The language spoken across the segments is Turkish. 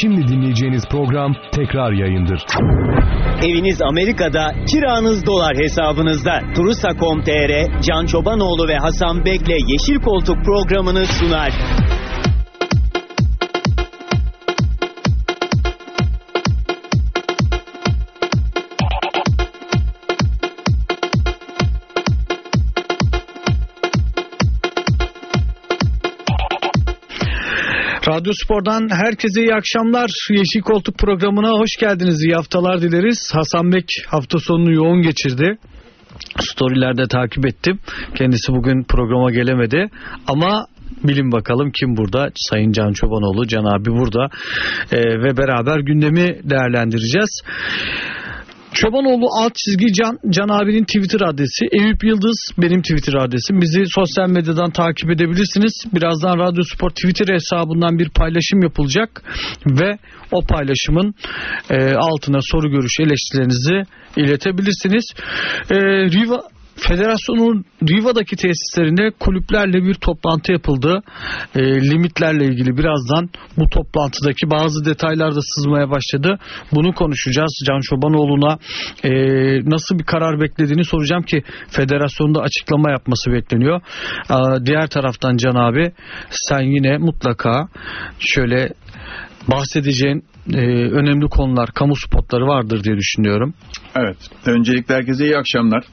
Şimdi dinleyeceğiniz program tekrar yayındır. Eviniz Amerika'da, kiranız dolar hesabınızda. Turusa.com.tr, Can Çobanoğlu ve Hasan Bek'le Yeşil Koltuk programını sunar. Radyo Spor'dan herkese iyi akşamlar. Yeşil Koltuk programına hoş geldiniz. İyi haftalar dileriz. Hasan Bek hafta sonunu yoğun geçirdi. Storylerde takip ettim. Kendisi bugün programa gelemedi. Ama bilin bakalım kim burada? Sayın Can Çobanoğlu, Can abi burada. Ee, ve beraber gündemi değerlendireceğiz. Çobanoğlu alt çizgi Can, Can abinin Twitter adresi. Eyüp Yıldız benim Twitter adresim. Bizi sosyal medyadan takip edebilirsiniz. Birazdan Radyo Spor Twitter hesabından bir paylaşım yapılacak. Ve o paylaşımın e, altına soru görüş eleştirilerinizi iletebilirsiniz. E, Riva Federasyonun Riva'daki tesislerinde kulüplerle bir toplantı yapıldı. E, limitlerle ilgili birazdan bu toplantıdaki bazı detaylar da sızmaya başladı. Bunu konuşacağız. Can Çobanoğlu'na e, nasıl bir karar beklediğini soracağım ki federasyonda açıklama yapması bekleniyor. E, diğer taraftan Can abi sen yine mutlaka şöyle bahsedeceğin e, önemli konular, kamu spotları vardır diye düşünüyorum. Evet. Öncelikle herkese iyi akşamlar.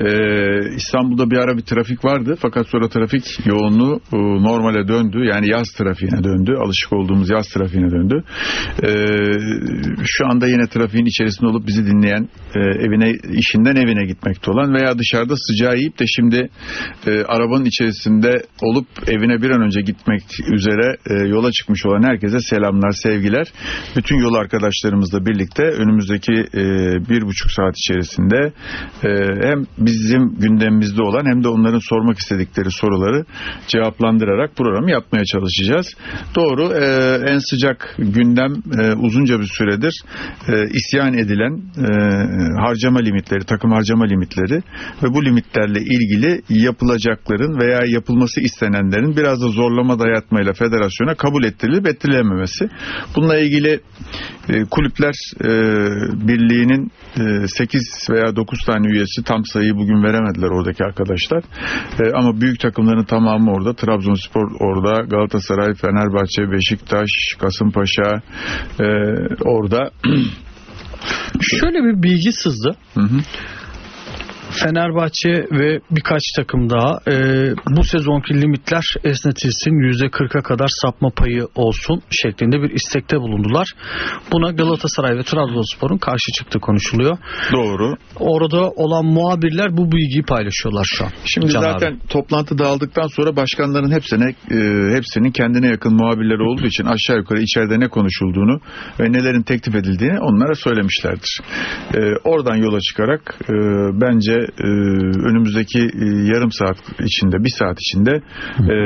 Ee, İstanbul'da bir ara bir trafik vardı fakat sonra trafik yoğunluğu e, normale döndü. Yani yaz trafiğine döndü. Alışık olduğumuz yaz trafiğine döndü. Ee, şu anda yine trafiğin içerisinde olup bizi dinleyen e, evine işinden evine gitmekte olan veya dışarıda sıcağı yiyip de şimdi e, arabanın içerisinde olup evine bir an önce gitmek üzere e, yola çıkmış olan herkese selamlar, sevgiler. Bütün yol arkadaşlarımızla birlikte önümüzdeki e, bir buçuk saat içerisinde e, hem bizim gündemimizde olan hem de onların sormak istedikleri soruları cevaplandırarak programı yapmaya çalışacağız. Doğru e, en sıcak gündem e, uzunca bir süredir e, isyan edilen e, harcama limitleri, takım harcama limitleri ve bu limitlerle ilgili yapılacakların veya yapılması istenenlerin biraz da zorlama dayatmayla federasyona kabul ettirilip ettirilememesi. Bununla ilgili e, kulüpler e, birliğinin e, 8 veya 9 tane üyesi tam sayıyı bugün veremediler oradaki arkadaşlar. E, ama büyük takımların tamamı orada. Trabzonspor orada, Galatasaray, Fenerbahçe, Beşiktaş, Kasımpaşa e, orada. Şöyle bir bilgi sızdı. Hı hı. Fenerbahçe ve birkaç takım daha e, bu sezonki limitler esnetilsin %40'a kadar sapma payı olsun şeklinde bir istekte bulundular. Buna Galatasaray ve Trabzonspor'un karşı çıktı konuşuluyor. Doğru. Orada olan muhabirler bu bilgiyi paylaşıyorlar şu an. Şimdi Can zaten abi. toplantı dağıldıktan sonra başkanların hepsine e, hepsinin kendine yakın muhabirleri olduğu için aşağı yukarı içeride ne konuşulduğunu ve nelerin teklif edildiğini onlara söylemişlerdir. E, oradan yola çıkarak e, bence e, önümüzdeki e, yarım saat içinde, bir saat içinde e,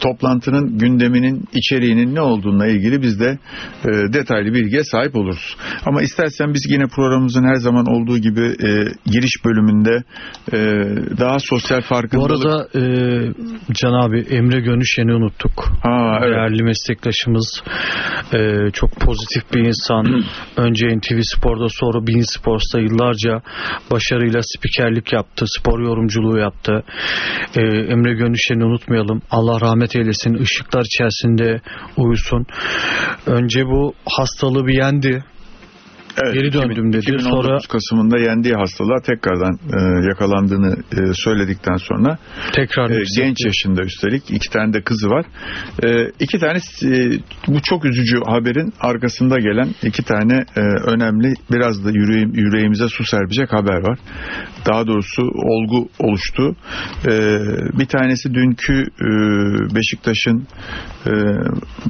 toplantının gündeminin içeriğinin ne olduğuna ilgili biz de e, detaylı bilgiye sahip oluruz. Ama istersen biz yine programımızın her zaman olduğu gibi e, giriş bölümünde e, daha sosyal Bu farkındalık arada e, Can abi Emre Gönüşen'i unuttuk. Ha, evet. Değerli meslektaşımız e, çok pozitif bir insan. Önce NTV Spor'da sonra Bein Sports'ta yıllarca başarıyla spikerlik yaptı. Spor yorumculuğu yaptı. E, Emre Gönüşen'i unutmayalım. Allah rahmet eylesin. Işıklar içerisinde uyusun. Önce bu hastalığı bir yendi. Evet, Geri döndüm dedi. 2019 Sonra- Kasım'ında yendiği hastalığa tekrardan e, yakalandığını e, söyledikten sonra Tekrar e, genç yaşında üstelik iki tane de kızı var. E, iki tane e, bu çok üzücü haberin arkasında gelen iki tane e, önemli biraz da yüreğim, yüreğimize su serpecek haber var. Daha doğrusu olgu oluştu. E, bir tanesi dünkü e, Beşiktaş'ın e,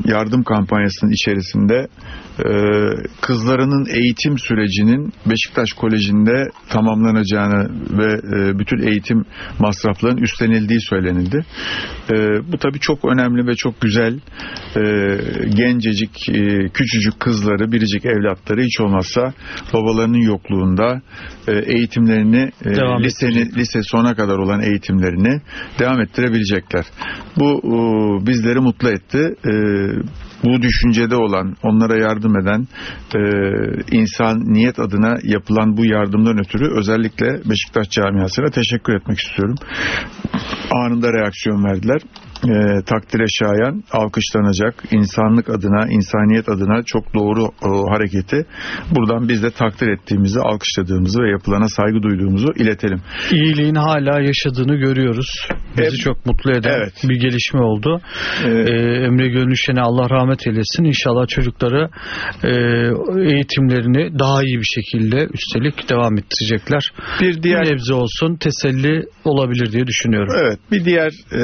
yardım kampanyasının içerisinde kızlarının eğitim sürecinin Beşiktaş Koleji'nde tamamlanacağını ve e, bütün eğitim masraflarının üstlenildiği söylenildi. E, bu tabii çok önemli ve çok güzel e, gencecik e, küçücük kızları biricik evlatları hiç olmazsa babalarının yokluğunda e, eğitimlerini Devam liseni, lise sona kadar olan eğitimlerini devam ettirebilecekler. Bu bizleri mutlu etti. Bu düşüncede olan, onlara yardım eden e, insan niyet adına yapılan bu yardımdan ötürü özellikle Beşiktaş camiasına teşekkür etmek istiyorum. Anında reaksiyon verdiler e, takdire şayan, alkışlanacak, insanlık adına, insaniyet adına çok doğru o, hareketi buradan biz de takdir ettiğimizi, alkışladığımızı ve yapılana saygı duyduğumuzu iletelim. İyiliğin hala yaşadığını görüyoruz. Bizi Evet. çok mutlu eden Evet. bir gelişme oldu. Ee, Ee, Emre Gönüşen'e Allah rahmet eylesin. İnşallah çocukları e, eğitimlerini daha iyi bir şekilde üstelik devam ettirecekler. bir diğer Bir nebze olsun teselli olabilir diye düşünüyorum. Evet bir diğer e,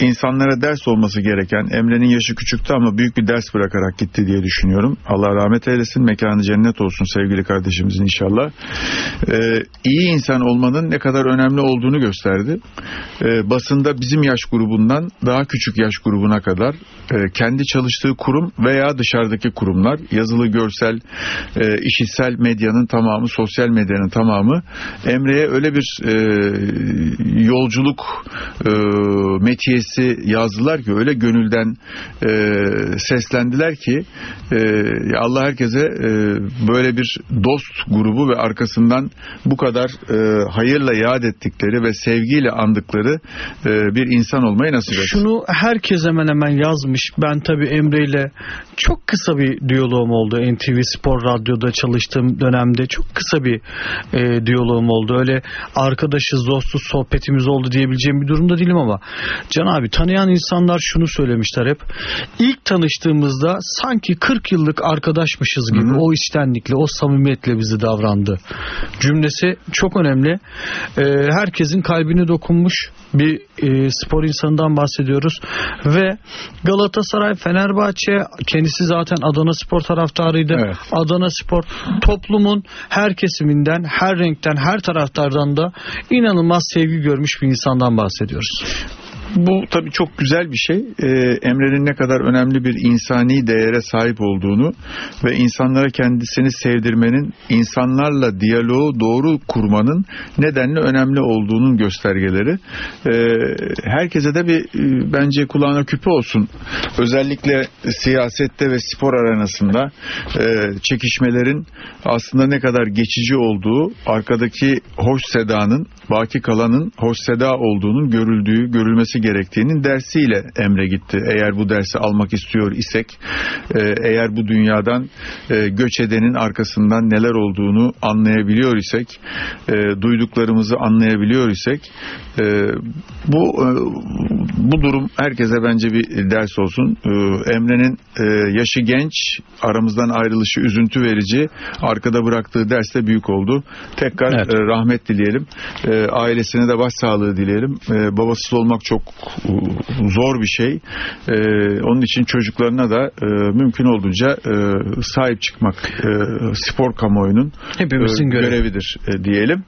insanlara ders olması gereken Emre'nin yaşı küçüktü ama büyük bir ders bırakarak gitti diye düşünüyorum. Allah rahmet eylesin mekanı cennet olsun sevgili kardeşimizin inşallah. E, iyi insan olmanın ne kadar önemli olduğunu gösterdi. E, basında bizim yaş grubundan daha küçük yaş grubuna kadar e, kendi çalıştığı kurum veya dışarıdaki kurumlar yazılı görsel e, işitsel medyanın tamamı sosyal medyanın tamamı Emre'ye öyle bir e, yolculuk e, metiyesi yazdılar ki öyle gönülden e, seslendiler ki e, Allah herkese e, böyle bir dost grubu ve arkasından bu kadar e, hayırla yad ettikleri ve sevgiyle andıkları e, bir insan olmayı nasip etsin. Şunu herkes hemen hemen yazmış. Ben tabii Emre ile çok kısa bir diyaloğum oldu. NTV Spor Radyo'da çalıştığım dönemde çok kısa bir e, diyaloğum oldu. Öyle arkadaşız, dostuz, sohbetimiz oldu diyebileceğim bir durumda değilim ama Can abi tanıyan insanlar şunu söylemişler hep. İlk tanıştığımızda sanki 40 yıllık arkadaşmışız gibi Hı hı. o içtenlikle, o samimiyetle bizi davrandı. Cümlesi çok önemli. E, herkesin kalbine dokunmuş bir e, spor insanından bahsediyoruz ve Galatasaray, Fenerbahçe kendisi zaten Adana Spor taraftarıydı. Evet. Adana Spor toplumun her kesiminden, her renkten, her taraftardan da inanılmaz sevgi görmüş bir insandan bahsediyoruz. Bu tabii çok güzel bir şey. Ee, Emre'nin ne kadar önemli bir insani değere sahip olduğunu ve insanlara kendisini sevdirmenin, insanlarla diyaloğu doğru kurmanın nedenli önemli olduğunun göstergeleri. Ee, herkese de bir e, bence kulağına küpe olsun. Özellikle siyasette ve spor arenasında e, çekişmelerin aslında ne kadar geçici olduğu, arkadaki hoş sedanın, baki kalanın hoş seda olduğunun görüldüğü, görülmesi gerektiğinin dersiyle Emre gitti. Eğer bu dersi almak istiyor isek, e, eğer bu dünyadan e, göç edenin arkasından neler olduğunu anlayabiliyor isek, e, duyduklarımızı anlayabiliyor isek, e, bu e, bu durum herkese bence bir ders olsun. E, Emre'nin e, yaşı genç, aramızdan ayrılışı üzüntü verici, arkada bıraktığı ders de büyük oldu. Tekrar Evet. e, rahmet dileyelim. E, ailesine de başsağlığı dileyelim. E, babasız olmak çok e, zor bir şey. E, onun için çocuklarına da e, mümkün olduğunca e, sahip çıkmak e, spor kamuoyunun Hepimizin e, görevi. görevidir e, diyelim.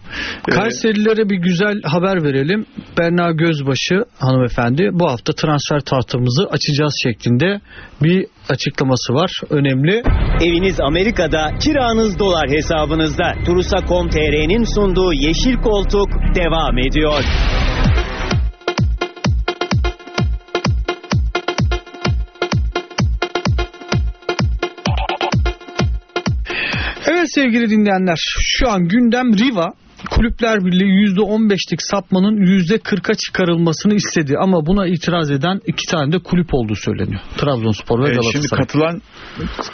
E, Kayserililere bir güzel haber verelim. Berna Gözbaşı hanımefendi bu hafta transfer tahtamızı açacağız şeklinde bir açıklaması var. Önemli. Eviniz Amerika'da, kiranız dolar hesabınızda. Turusa.com.tr'nin sunduğu Yeşil Koltuk devam ediyor. Evet sevgili dinleyenler şu an gündem Riva Kulüpler Birliği %15'lik sapmanın %40'a çıkarılmasını istedi ama buna itiraz eden iki tane de kulüp olduğu söyleniyor. Trabzonspor ve e, Galatasaray. şimdi katılan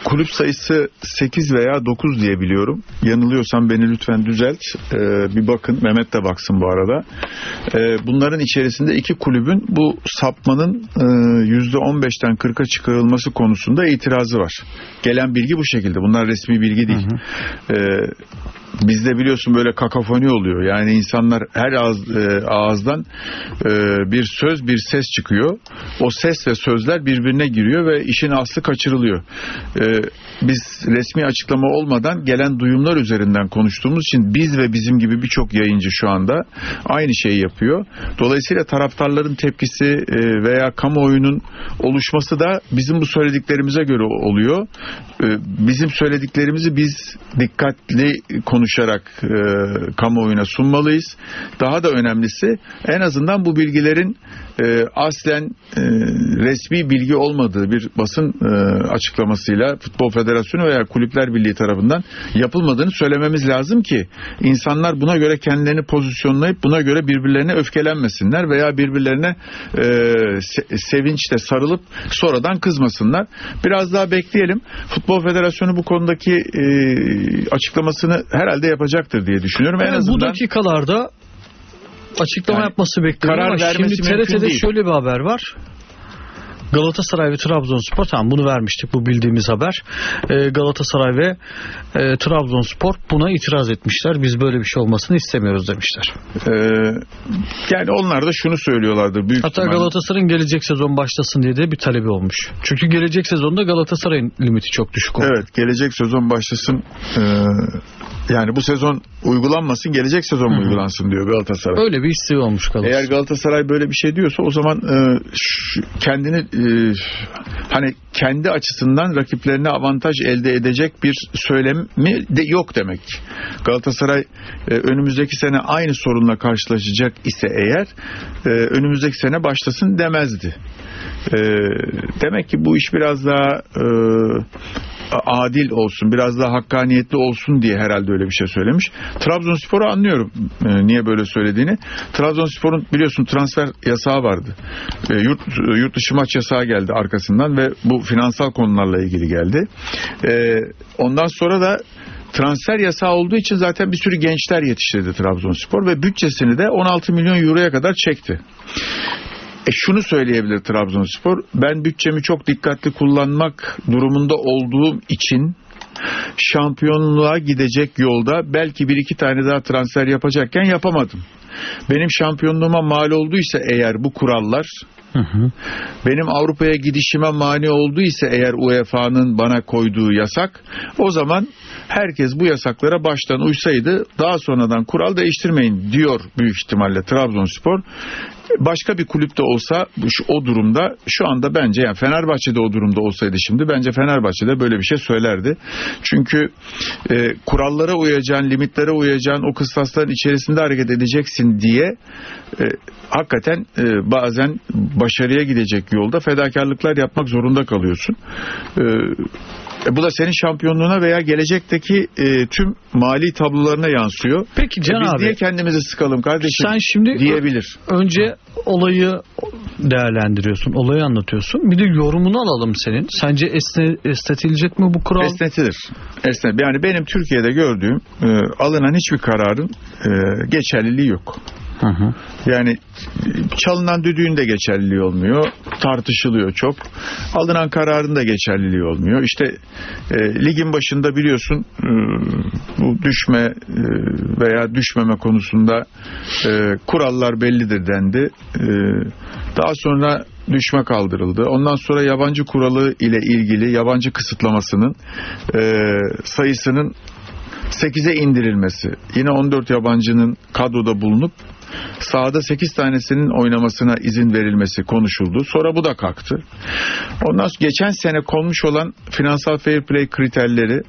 kulüp sayısı 8 veya 9 diye biliyorum. Yanılıyorsam beni lütfen düzelt. E, bir bakın Mehmet de baksın bu arada. E, bunların içerisinde iki kulübün bu sapmanın e, %15'ten 40'a çıkarılması konusunda itirazı var. Gelen bilgi bu şekilde. Bunlar resmi bilgi değil. E, bizde biliyorsun böyle kakafoni oluyor. Yani insanlar her ağız, e, ağızdan e, bir söz bir ses çıkıyor. O ses ve sözler birbirine giriyor ve işin aslı kaçırılıyor. E, biz resmi açıklama olmadan gelen duyumlar üzerinden konuştuğumuz için biz ve bizim gibi birçok yayıncı şu anda aynı şeyi yapıyor. Dolayısıyla taraftarların tepkisi e, veya kamuoyunun oluşması da bizim bu söylediklerimize göre oluyor. Bizim söylediklerimizi biz dikkatli konuşarak kamuoyuna sunmalıyız. Daha da önemlisi en azından bu bilgilerin e, aslen e, resmi bilgi olmadığı bir basın e, açıklamasıyla Futbol Federasyonu veya Kulüpler Birliği tarafından yapılmadığını söylememiz lazım ki insanlar buna göre kendilerini pozisyonlayıp buna göre birbirlerine öfkelenmesinler veya birbirlerine e, se- sevinçle sarılıp sonradan kızmasınlar. Biraz daha bekleyelim. Futbol Federasyonu bu konudaki e, açıklamasını herhalde yapacaktır diye düşünüyorum. en Azından bu dakikalarda açıklama Yani yapması bekleniyor karar ama şimdi TRT'de değil. şöyle bir haber var. Galatasaray ve Trabzonspor tamam bunu vermiştik bu bildiğimiz haber. Ee, Galatasaray ve e, Trabzonspor buna itiraz etmişler. Biz böyle bir şey olmasını istemiyoruz demişler. e, yani onlar da şunu söylüyorlardır büyük Hatta ihtimalle. Galatasaray'ın gelecek sezon başlasın diye de bir talebi olmuş. Çünkü gelecek sezonda Galatasaray'ın limiti çok düşük oldu. Evet gelecek sezon başlasın e, yani bu sezon uygulanmasın gelecek sezon mu uygulansın diyor Galatasaray. Öyle bir isteği olmuş Galatasaray. Eğer Galatasaray böyle bir şey diyorsa o zaman e, şu- kendini e, hani kendi açısından rakiplerine avantaj elde edecek bir söylemi de yok demek. Galatasaray e, önümüzdeki sene aynı sorunla karşılaşacak ise eğer e, önümüzdeki sene başlasın demezdi. E, demek ki bu iş biraz daha e, adil olsun, biraz daha hakkaniyetli olsun diye herhalde öyle bir şey söylemiş. Trabzonspor'u anlıyorum e, niye böyle söylediğini. Trabzonspor'un biliyorsun transfer yasağı vardı. E, yurt, yurt dışı maç yasağı geldi arkasından ve bu finansal konularla ilgili geldi. E, ondan sonra da transfer yasağı olduğu için zaten bir sürü gençler yetiştirdi Trabzonspor ve bütçesini de 16 milyon euroya kadar çekti. E şunu söyleyebilir Trabzonspor. Ben bütçemi çok dikkatli kullanmak durumunda olduğum için şampiyonluğa gidecek yolda belki bir iki tane daha transfer yapacakken yapamadım. Benim şampiyonluğuma mal olduysa eğer bu kurallar benim Avrupa'ya gidişime mani olduysa eğer UEFA'nın bana koyduğu yasak o zaman herkes bu yasaklara baştan uysaydı daha sonradan kural değiştirmeyin diyor büyük ihtimalle Trabzonspor. Başka bir kulüpte olsa şu- o durumda şu anda bence yani Fenerbahçe'de o durumda olsaydı şimdi bence Fenerbahçe'de böyle bir şey söylerdi. Çünkü e, kurallara uyacaksın, limitlere uyacaksın, o kıstasların içerisinde hareket edeceksin diye e, hakikaten e, bazen başarıya gidecek yolda fedakarlıklar yapmak zorunda kalıyorsun. E, e, bu da senin şampiyonluğuna veya gelecekteki e, tüm mali tablolarına yansıyor. Peki E, Can biz abi niye kendimizi sıkalım kardeşim sen şimdi diyebilir. önce olayı değerlendiriyorsun, olayı anlatıyorsun. Bir de yorumunu alalım senin. Sence esne, estetilecek mi bu kural? Esnetilir. Esnet. Yani benim Türkiye'de gördüğüm e, alınan hiçbir kararın e, geçerliliği yok. Hı hı. Yani çalınan düdüğün de geçerliliği olmuyor. Tartışılıyor çok. Alınan kararın da geçerliliği olmuyor. İşte e, ligin başında biliyorsun e, bu düşme e, veya düşmeme konusunda e, kurallar bellidir dendi. E, daha sonra düşme kaldırıldı. Ondan sonra yabancı kuralı ile ilgili yabancı kısıtlamasının e, sayısının 8'e indirilmesi. Yine 14 yabancının kadroda bulunup sahada 8 tanesinin oynamasına izin verilmesi konuşuldu. Sonra bu da kalktı. Ondan sonra geçen sene konmuş olan finansal fair play kriterleri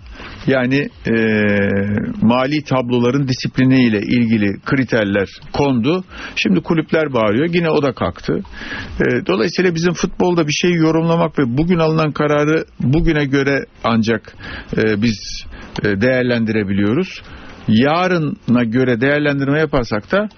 yani e, mali tabloların disipliniyle ilgili kriterler kondu. Şimdi kulüpler bağırıyor. Yine o da kalktı. E, dolayısıyla bizim futbolda bir şeyi yorumlamak ve bugün alınan kararı bugüne göre ancak e, biz e, değerlendirebiliyoruz. Yarına göre değerlendirme yaparsak da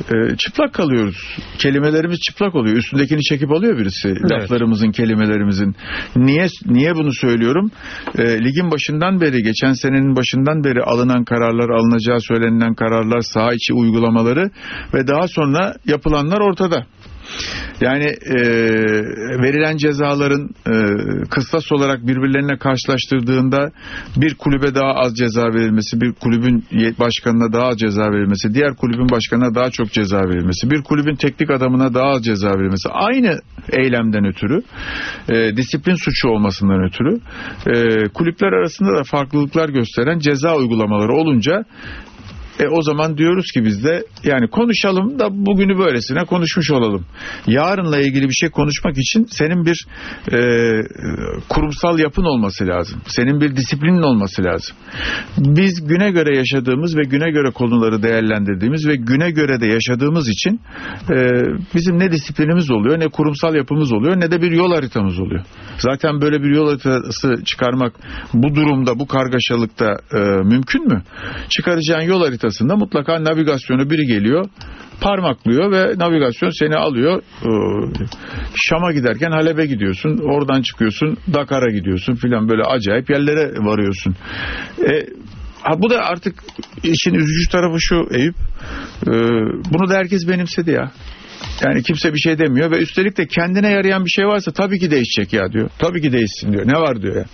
e, çıplak kalıyoruz. Kelimelerimiz çıplak oluyor. Üstündekini çekip alıyor birisi. Laflarımızın, kelimelerimizin. Niye niye bunu söylüyorum? E, ligin başından beri, geçen senenin başından beri alınan kararlar, alınacağı söylenilen kararlar, saha içi uygulamaları ve daha sonra yapılanlar ortada. Yani e, verilen cezaların e, kıstas olarak birbirlerine karşılaştırdığında bir kulübe daha az ceza verilmesi, bir kulübün başkanına daha az ceza verilmesi, diğer kulübün başkanına daha çok ceza verilmesi, bir kulübün teknik adamına daha az ceza verilmesi aynı eylemden ötürü, e, disiplin suçu olmasından ötürü e, kulüpler arasında da farklılıklar gösteren ceza uygulamaları olunca E o zaman diyoruz ki biz de yani konuşalım da bugünü böylesine konuşmuş olalım. Yarınla ilgili bir şey konuşmak için senin bir e, kurumsal yapın olması lazım. Senin bir disiplinin olması lazım. Biz güne göre yaşadığımız ve güne göre konuları değerlendirdiğimiz ve güne göre de yaşadığımız için e, bizim ne disiplinimiz oluyor ne kurumsal yapımız oluyor ne de bir yol haritamız oluyor. Zaten böyle bir yol haritası çıkarmak bu durumda bu kargaşalıkta e, mümkün mü? Çıkaracağın yol haritasında mutlaka navigasyonu biri geliyor parmaklıyor ve navigasyon seni alıyor. Ee, Şam'a giderken Halep'e gidiyorsun. Oradan çıkıyorsun Dakar'a gidiyorsun filan böyle acayip yerlere varıyorsun. E, ha, bu da artık işin üzücü tarafı şu Eyüp. E, bunu da herkes benimsedi ya. Yani kimse bir şey demiyor ve üstelik de kendine yarayan bir şey varsa tabii ki değişecek ya diyor. Tabii ki değişsin diyor. Ne var diyor ya.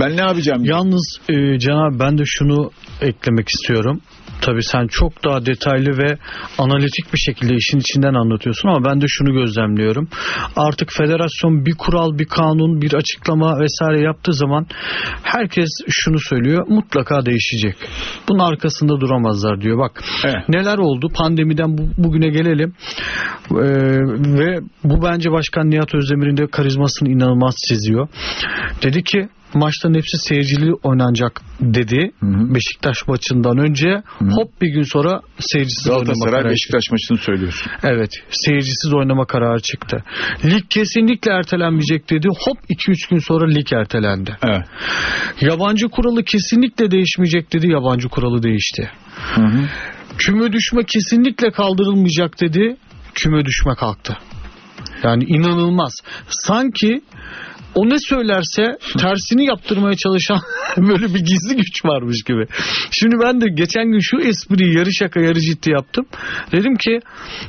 Ben ne yapacağım? Yalnız e, Cenab ben de şunu eklemek istiyorum. Tabii sen çok daha detaylı ve analitik bir şekilde işin içinden anlatıyorsun ama ben de şunu gözlemliyorum. Artık federasyon bir kural, bir kanun, bir açıklama vesaire yaptığı zaman herkes şunu söylüyor. Mutlaka değişecek. Bunun arkasında duramazlar diyor. Bak Evet. neler oldu? Pandemiden bu, bugüne gelelim. Ee, ve bu bence Başkan Nihat Özdemir'in de karizmasını inanılmaz çiziyor. Dedi ki maçların hepsi seyircili oynanacak dedi. Hı hı. Beşiktaş maçından önce hop bir gün sonra seyircisiz oynama kararı çıktı. Beşiktaş maçını söylüyorsun. Evet seyircisiz oynama kararı çıktı. Lig kesinlikle ertelenmeyecek dedi. Hop 2-3 gün sonra lig ertelendi. Evet. Yabancı kuralı kesinlikle değişmeyecek dedi. Yabancı kuralı değişti. Hı hı. Küme düşme kesinlikle kaldırılmayacak dedi. Küme düşme kalktı. Yani inanılmaz. Sanki o ne söylerse tersini yaptırmaya çalışan böyle bir gizli güç varmış gibi. Şimdi ben de geçen gün şu espriyi yarı şaka yarı ciddi yaptım. Dedim ki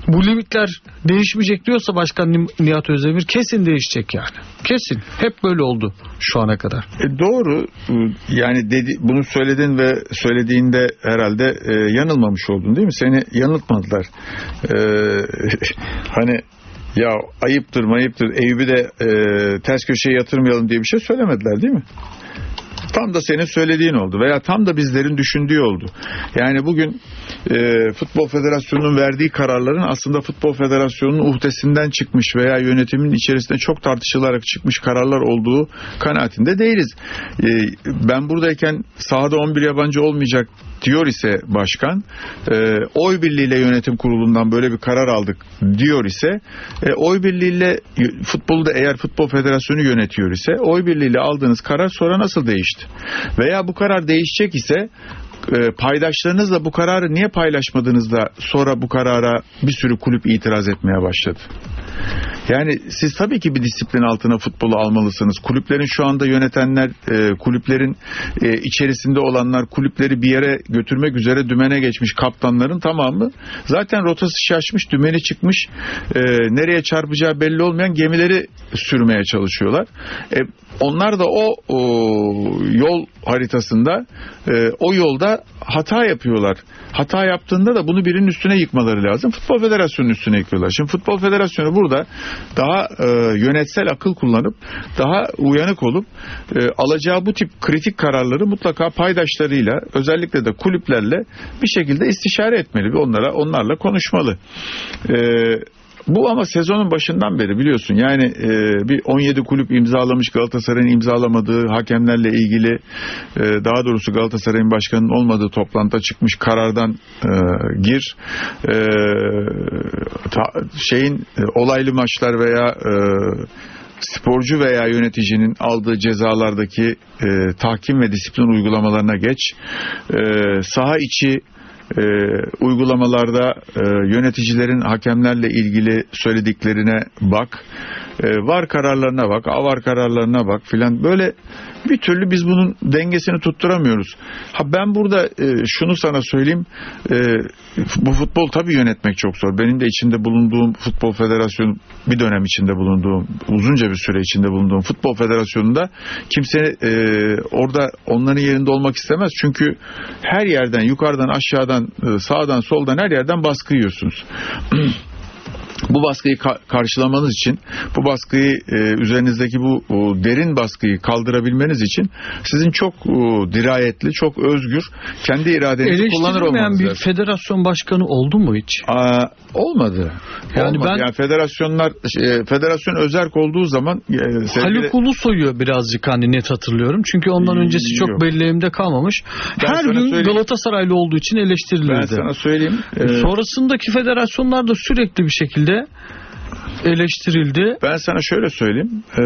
bu limitler değişmeyecek diyorsa Başkan Nihat Özdemir kesin değişecek yani. Kesin. Hep böyle oldu şu ana kadar. E doğru. Yani dedi, bunu söyledin ve söylediğinde herhalde e, yanılmamış oldun değil mi? Seni yanıltmadılar. E, hani ya ayıptır mayıptır Eyüp'ü de e, ters köşeye yatırmayalım diye bir şey söylemediler değil mi? Tam da senin söylediğin oldu veya tam da bizlerin düşündüğü oldu. Yani bugün e, Futbol Federasyonu'nun verdiği kararların aslında Futbol Federasyonu'nun uhdesinden çıkmış veya yönetimin içerisinde çok tartışılarak çıkmış kararlar olduğu kanaatinde değiliz. E, ben buradayken sahada 11 yabancı olmayacak diyor ise başkan e, oy birliğiyle yönetim kurulundan böyle bir karar aldık diyor ise e, oy birliğiyle futbolu da eğer futbol federasyonu yönetiyor ise oy birliğiyle aldığınız karar sonra nasıl değişti? Veya bu karar değişecek ise e, paydaşlarınızla bu kararı niye paylaşmadınız da sonra bu karara bir sürü kulüp itiraz etmeye başladı? Yani siz tabii ki bir disiplin altına futbolu almalısınız. Kulüplerin şu anda yönetenler, e, kulüplerin e, içerisinde olanlar, kulüpleri bir yere götürmek üzere dümene geçmiş kaptanların tamamı zaten rotası şaşmış, dümeni çıkmış, e, nereye çarpacağı belli olmayan gemileri sürmeye çalışıyorlar. E, onlar da o, o yol haritasında, e, o yolda hata yapıyorlar. Hata yaptığında da bunu birinin üstüne yıkmaları lazım. Futbol Federasyonu'nun üstüne yıkıyorlar. Şimdi Futbol Federasyonu burada daha e, yönetsel akıl kullanıp daha uyanık olup e, alacağı bu tip kritik kararları mutlaka paydaşlarıyla özellikle de kulüplerle bir şekilde istişare etmeli. Bir onlara onlarla konuşmalı. E, bu ama sezonun başından beri biliyorsun. Yani e, bir 17 kulüp imzalamış Galatasaray'ın imzalamadığı hakemlerle ilgili e, daha doğrusu Galatasaray'ın başkanının olmadığı toplantıda çıkmış karardan e, gir. E, ta- şeyin e, olaylı maçlar veya e, sporcu veya yöneticinin aldığı cezalardaki e, tahkim ve disiplin uygulamalarına geç. E, saha içi e, uygulamalarda e, yöneticilerin hakemlerle ilgili söylediklerine bak e, var kararlarına bak avar kararlarına bak filan böyle bir türlü biz bunun dengesini tutturamıyoruz. Ha ben burada e, şunu sana söyleyeyim e, bu futbol tabii yönetmek çok zor. Benim de içinde bulunduğum futbol federasyonu bir dönem içinde bulunduğum uzunca bir süre içinde bulunduğum futbol federasyonunda kimse e, orada onların yerinde olmak istemez. Çünkü her yerden yukarıdan aşağıdan e, sağdan soldan her yerden baskı yiyorsunuz. bu baskıyı ka- karşılamanız için, bu baskıyı e, üzerinizdeki bu o, derin baskıyı kaldırabilmeniz için sizin çok o, dirayetli, çok özgür, kendi iradenizi kullanır olmanız bir lazım. federasyon başkanı oldu mu hiç? Aa, olmadı. Yani Olmadı. ben- yani federasyonlar e, federasyon özerk olduğu zaman e, sevgili- Haluk Ulusoy'u birazcık hani net hatırlıyorum. Çünkü ondan öncesi çok Yok. belli elimde kalmamış. Ben Her gün söyleyeyim. Galatasaraylı olduğu için eleştirilirdi. ben sana söyleyeyim. e, Sonrasındaki federasyonlar da sürekli bir şekilde eleştirildi. Ben sana şöyle söyleyeyim. Ee,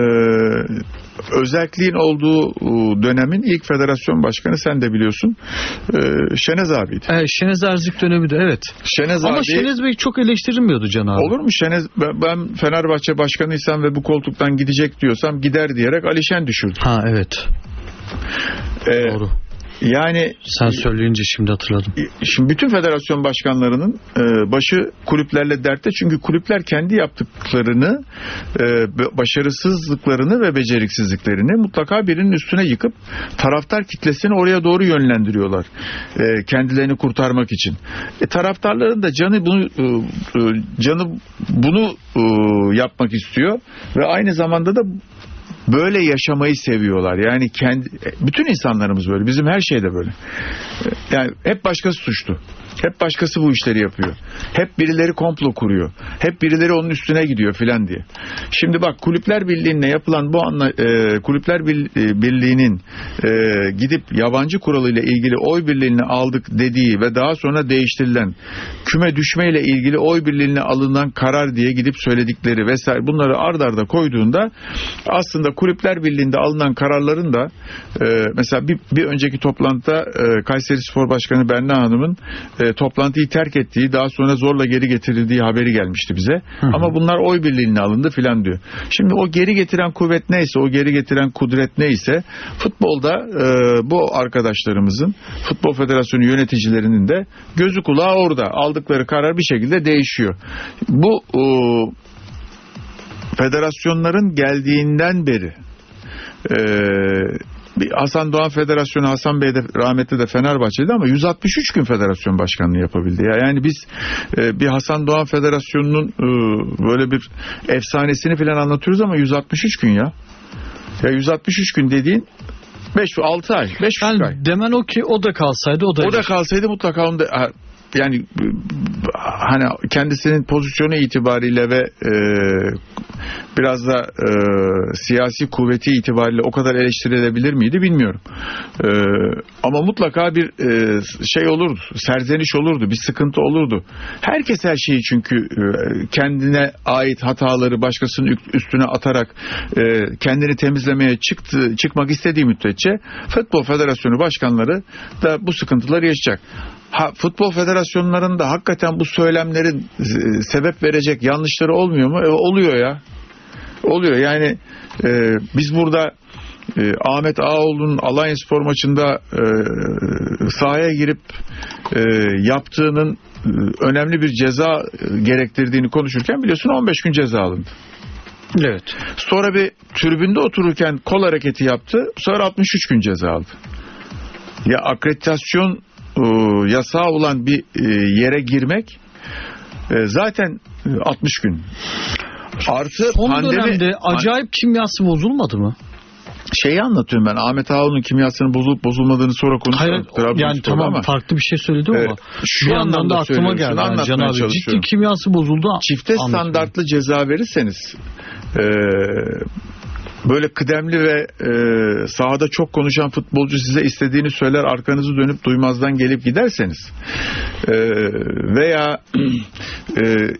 özelliğin olduğu e, dönemin ilk federasyon başkanı sen de biliyorsun. Ee, Şenez abiydi. Evet, Şenez Erzik dönemi de evet. Şenez Ama abi Şenez Bey çok eleştirilmiyordu Can abi. olur mu Şenez ben, ben Fenerbahçe başkanıysam ve bu koltuktan gidecek diyorsam gider diyerek Alişen düşürdü. Ha evet. Ee, Doğru. Yani Sen söyleyince şimdi hatırladım. Şimdi bütün federasyon başkanlarının e, başı kulüplerle dertte çünkü kulüpler kendi yaptıklarını, e, başarısızlıklarını ve beceriksizliklerini mutlaka birinin üstüne yıkıp taraftar kitlesini oraya doğru yönlendiriyorlar. E, kendilerini kurtarmak için. E, taraftarların da canı bunu e, e, canı bunu e, yapmak istiyor ve aynı zamanda da böyle yaşamayı seviyorlar. Yani kendi bütün insanlarımız böyle. Bizim her şeyde böyle. Yani hep başkası suçlu. Hep başkası bu işleri yapıyor. Hep birileri komplo kuruyor. Hep birileri onun üstüne gidiyor filan diye. Şimdi bak Kulüpler Birliği'ne yapılan bu anla, e, Kulüpler e, Birliği'nin e, gidip yabancı kuralıyla ilgili oy birliğini aldık dediği ve daha sonra değiştirilen küme düşmeyle ilgili oy birliğine alınan karar diye gidip söyledikleri vesaire bunları ard arda koyduğunda aslında Kulüpler Birliği'nde alınan kararların da e, mesela bir, bir önceki toplantıda e, Kayseri Spor Başkanı Berna Hanım'ın e, toplantıyı terk ettiği daha sonra zorla geri getirildiği haberi gelmişti bize. Ama bunlar oy birliğine alındı filan diyor. Şimdi o geri getiren kuvvet neyse o geri getiren kudret neyse futbolda e, bu arkadaşlarımızın Futbol Federasyonu yöneticilerinin de gözü kulağı orada. Aldıkları karar bir şekilde değişiyor. Bu e, federasyonların geldiğinden beri e, Hasan Doğan Federasyonu Hasan Bey de rahmetli de Fenerbahçe'de ama 163 gün federasyon başkanlığı yapabildi. Ya Yani biz e, bir Hasan Doğan Federasyonu'nun e, böyle bir efsanesini falan anlatıyoruz ama 163 gün ya. Ya 163 gün dediğin 5 6 ay, 5 ay. Yani demen o ki o da kalsaydı o da O da kalsaydı mutlaka onu da yani hani kendisinin pozisyonu itibariyle ve e, biraz da e, siyasi kuvveti itibariyle o kadar eleştirilebilir miydi bilmiyorum. E, ama mutlaka bir e, şey olurdu, serzeniş olurdu, bir sıkıntı olurdu. Herkes her şeyi çünkü e, kendine ait hataları başkasının üstüne atarak e, kendini temizlemeye çıktı, çıkmak istediği müddetçe Futbol Federasyonu başkanları da bu sıkıntıları yaşayacak. Ha, futbol federasyonlarında hakikaten bu söylemlerin e, sebep verecek yanlışları olmuyor mu? E, oluyor ya. Oluyor yani e, biz burada e, Ahmet Ağoğlu'nun Alanya Spor maçında e, sahaya girip e, yaptığının e, önemli bir ceza e, gerektirdiğini konuşurken biliyorsun 15 gün ceza alındı. Evet. Sonra bir tribünde otururken kol hareketi yaptı. Sonra 63 gün ceza aldı. Ya akreditasyon e, yasağı olan bir e, yere girmek e, zaten e, 60 gün. Artı Son pandemi dönemde acayip kimyası bozulmadı mı? şeyi anlatıyorum ben. Ahmet Ağaoğlu'nun kimyasının bozulup bozulmadığını sonra konuşalım. Hayır yani tamam ama farklı bir şey söyledim Evet, ama şu bir yandan da aklıma geldi. Yani Can abi ciddi kimyası bozuldu. çifte standartlı ceza verirseniz e, böyle kıdemli ve e, sahada çok konuşan futbolcu size istediğini söyler arkanızı dönüp duymazdan gelip giderseniz e, veya e,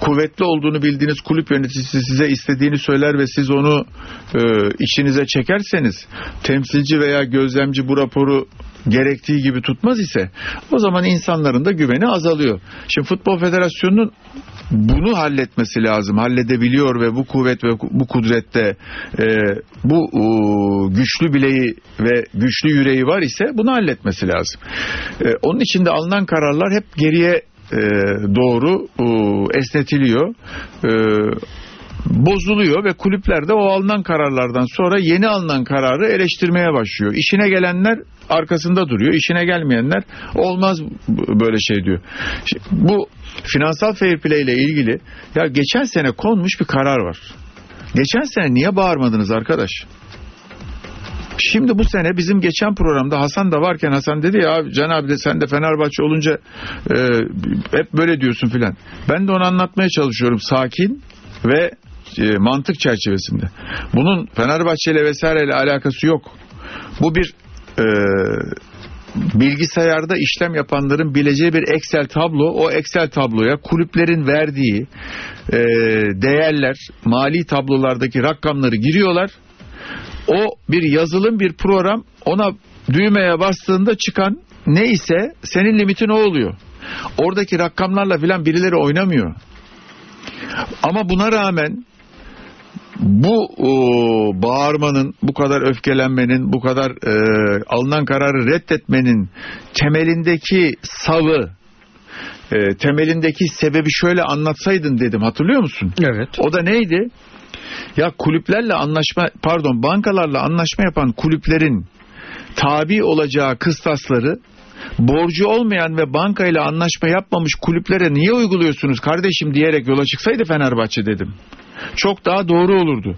kuvvetli olduğunu bildiğiniz kulüp yöneticisi size istediğini söyler ve siz onu e, içinize çekerseniz temsilci veya gözlemci bu raporu gerektiği gibi tutmaz ise o zaman insanların da güveni azalıyor. Şimdi Futbol Federasyonu'nun bunu halletmesi lazım. Halledebiliyor ve bu kuvvet ve bu kudrette e, bu e, güçlü bileği ve güçlü yüreği var ise bunu halletmesi lazım. E, onun için de alınan kararlar hep geriye e, doğru e, esnetiliyor. E, bozuluyor ve kulüpler de o alınan kararlardan sonra yeni alınan kararı eleştirmeye başlıyor. İşine gelenler arkasında duruyor. İşine gelmeyenler olmaz böyle şey diyor. Bu finansal fair play ile ilgili ya geçen sene konmuş bir karar var. Geçen sene niye bağırmadınız arkadaş? Şimdi bu sene bizim geçen programda Hasan da varken Hasan dedi ya Can abi de sen de Fenerbahçe olunca e, hep böyle diyorsun filan. Ben de onu anlatmaya çalışıyorum sakin ve e, mantık çerçevesinde. Bunun Fenerbahçe ile vesaireyle alakası yok. Bu bir e, bilgisayarda işlem yapanların bileceği bir Excel tablo. O Excel tabloya kulüplerin verdiği e, değerler, mali tablolardaki rakamları giriyorlar. O bir yazılım, bir program. Ona düğmeye bastığında çıkan neyse senin limitin o oluyor. Oradaki rakamlarla filan birileri oynamıyor. Ama buna rağmen bu o, bağırmanın, bu kadar öfkelenmenin, bu kadar e, alınan kararı reddetmenin temelindeki savı, e, temelindeki sebebi şöyle anlatsaydın dedim hatırlıyor musun? Evet. O da neydi? Ya kulüplerle anlaşma, pardon bankalarla anlaşma yapan kulüplerin tabi olacağı kıstasları borcu olmayan ve bankayla anlaşma yapmamış kulüplere niye uyguluyorsunuz kardeşim diyerek yola çıksaydı Fenerbahçe dedim. Çok daha doğru olurdu.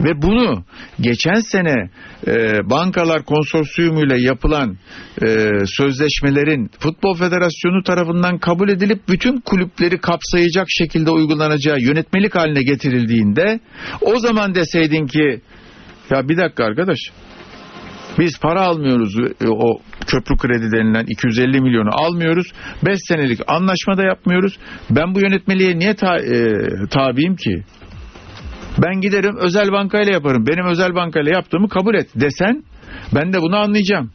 Ve bunu geçen sene e, bankalar konsorsiyumuyla yapılan e, sözleşmelerin Futbol Federasyonu tarafından kabul edilip bütün kulüpleri kapsayacak şekilde uygulanacağı yönetmelik haline getirildiğinde o zaman deseydin ki ya bir dakika arkadaş biz para almıyoruz e, o köprü kredi denilen 250 milyonu almıyoruz. 5 senelik anlaşma da yapmıyoruz. Ben bu yönetmeliğe niye ta, e, tabiyim ki? Ben giderim özel bankayla yaparım. Benim özel bankayla yaptığımı kabul et desen ben de bunu anlayacağım.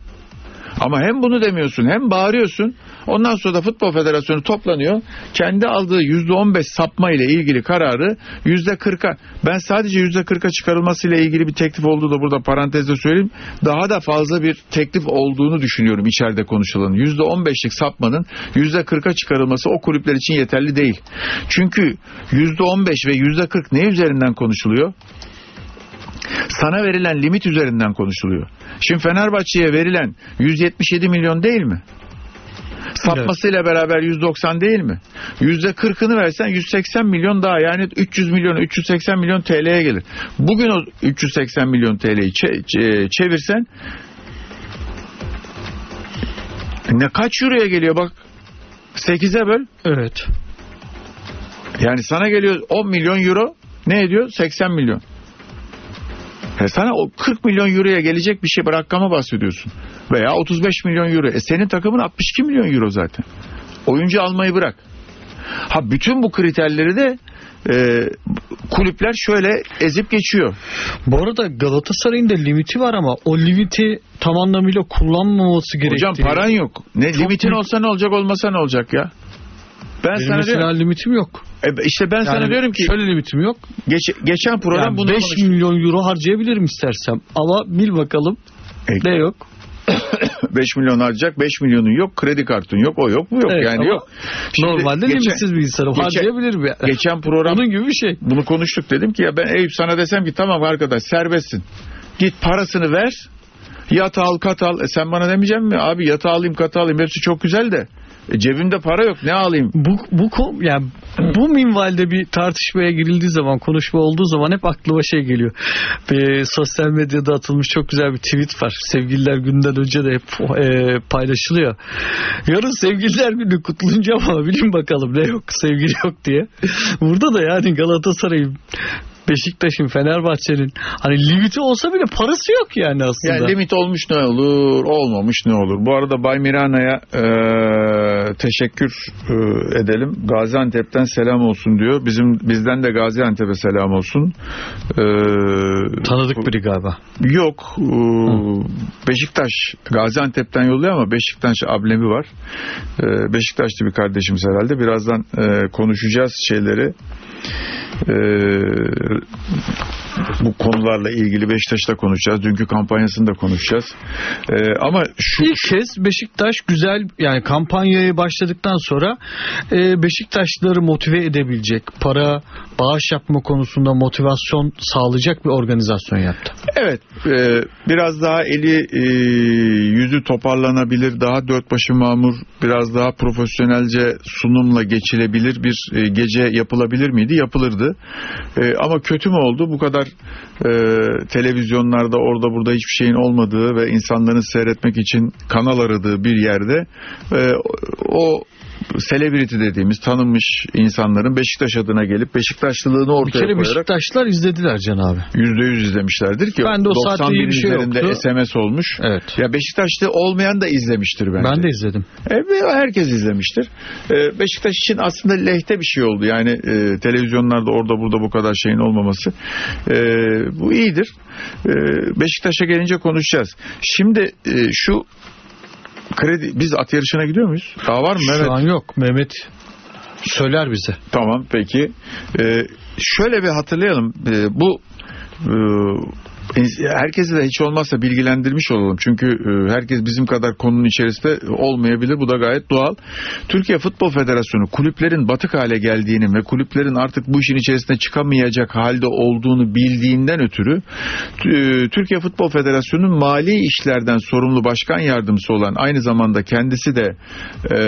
Ama hem bunu demiyorsun hem bağırıyorsun. Ondan sonra da Futbol Federasyonu toplanıyor. Kendi aldığı %15 sapma ile ilgili kararı %40'a ben sadece %40'a çıkarılması ile ilgili bir teklif olduğu da burada parantezde söyleyeyim. Daha da fazla bir teklif olduğunu düşünüyorum içeride konuşulan. %15'lik sapmanın %40'a çıkarılması o kulüpler için yeterli değil. Çünkü %15 ve %40 ne üzerinden konuşuluyor? Sana verilen limit üzerinden konuşuluyor. Şimdi Fenerbahçe'ye verilen 177 milyon değil mi? Sapmasıyla beraber 190 değil mi? %40'ını versen 180 milyon daha yani 300 milyon 380 milyon TL'ye gelir. Bugün o 380 milyon TL'yi çe- çe- çevirsen ne kaç euroya geliyor bak 8'e böl. Evet. Yani sana geliyor 10 milyon euro ne ediyor? 80 milyon. E sana o 40 milyon euroya gelecek bir şey bir rakama bahsediyorsun. Veya 35 milyon euro. E senin takımın 62 milyon euro zaten. Oyuncu almayı bırak. Ha bütün bu kriterleri de e, kulüpler şöyle ezip geçiyor. Bu arada Galatasaray'ın da limiti var ama o limiti tam anlamıyla kullanmaması gerekiyor. Hocam paran yok. Ne Çok limitin büyük- olsa ne olacak olmasa ne olacak ya? Ben Benim sana mesela diyorum, limitim yok. e, işte ben sana Yani diyorum ki şöyle limitim yok. geç- geçen program Yani bunu 5 konuştuk. milyon euro harcayabilirim istersem. Ama bil bakalım E, ne yok. 5 milyon harcayacak 5 milyonun yok kredi kartın yok o yok bu yok Evet, yani yok. Şimdi Normalde geçen- limitsiz bir insanım. geçen- Harcayabilirim yani. Geçen program Onun gibi bir şey. bunu konuştuk dedim ki ya ben Eyüp sana desem ki tamam arkadaş serbestsin. Git parasını ver. Yat al kat al. E sen bana demeyecek mi? Abi yatağı alayım katı alayım hepsi çok güzel de. Cebimde para yok ne alayım? Bu bu yani bu minvalde bir tartışmaya girildiği zaman, konuşma olduğu zaman hep aklıma şey geliyor. Bir sosyal medyada atılmış çok güzel bir tweet var. Sevgililer gününden önce de hep e, paylaşılıyor. Yarın sevgililer günü kutlanacağım ama bilin bakalım ne yok, sevgili yok diye. Burada da yani Galatasaray'ın Beşiktaş'ın, Fenerbahçe'nin hani limiti olsa bile parası yok yani aslında. Yani limit olmuş ne olur, olmamış ne olur. Bu arada Bay Mirana'ya e, teşekkür e, edelim. Gaziantep'ten selam olsun diyor. Bizim bizden de Gaziantep'e selam olsun. E, Tanıdık biri galiba. Yok. e, Beşiktaş Gaziantep'ten yolluyor ama Beşiktaş ablemi var. E, Beşiktaşlı bir kardeşimiz herhalde. Birazdan e, konuşacağız şeyleri. E, bu konularla ilgili Beşiktaş'ta konuşacağız. Dünkü kampanyasını da konuşacağız. Ee, ama şu İlk kez Beşiktaş güzel yani kampanyaya başladıktan sonra e, Beşiktaşlıları motive edebilecek, para bağış yapma konusunda motivasyon sağlayacak bir organizasyon yaptı. Evet, e, biraz daha eli e, yüzü toparlanabilir, daha dört başı mamur, biraz daha profesyonelce sunumla geçilebilir bir e, gece yapılabilir miydi? Yapılırdı. E, ama kötü mü oldu? Bu kadar e, televizyonlarda orada burada hiçbir şeyin olmadığı ve insanların seyretmek için kanal aradığı bir yerde e, o celebrity dediğimiz tanınmış insanların Beşiktaş adına gelip Beşiktaşlılığını Bir ortaya kere koyarak Beşiktaşlılar izlediler Can abi. %100 izlemişlerdir ki Ben de o 90 saatte bir şey üzerinde yoktu. SMS olmuş. Evet. Ya Beşiktaşlı olmayan da izlemiştir bence. Ben de izledim. E, herkes izlemiştir. E, Beşiktaş için aslında lehte bir şey oldu. Yani e, televizyonlarda orada burada bu kadar şeyin olmaması. E, bu iyidir. E, Beşiktaş'a gelince konuşacağız. Şimdi e, şu kredi biz at yarışına gidiyor muyuz? Daha var mı Şu Mehmet? an yok. Mehmet söyler bize. Tamam peki. Ee, şöyle bir hatırlayalım. Ee, bu e, herkesi de hiç olmazsa bilgilendirmiş olalım. Çünkü e, herkes bizim kadar konunun içerisinde olmayabilir. Bu da gayet doğal. Türkiye Futbol Federasyonu kulüplerin batık hale geldiğini ve kulüplerin artık bu işin içerisinde çıkamayacak halde olduğunu bildiğinden ötürü e, Türkiye Futbol Federasyonu'nun mali işlerden sorumlu başkan yardımcısı olan aynı zamanda kendisi de e,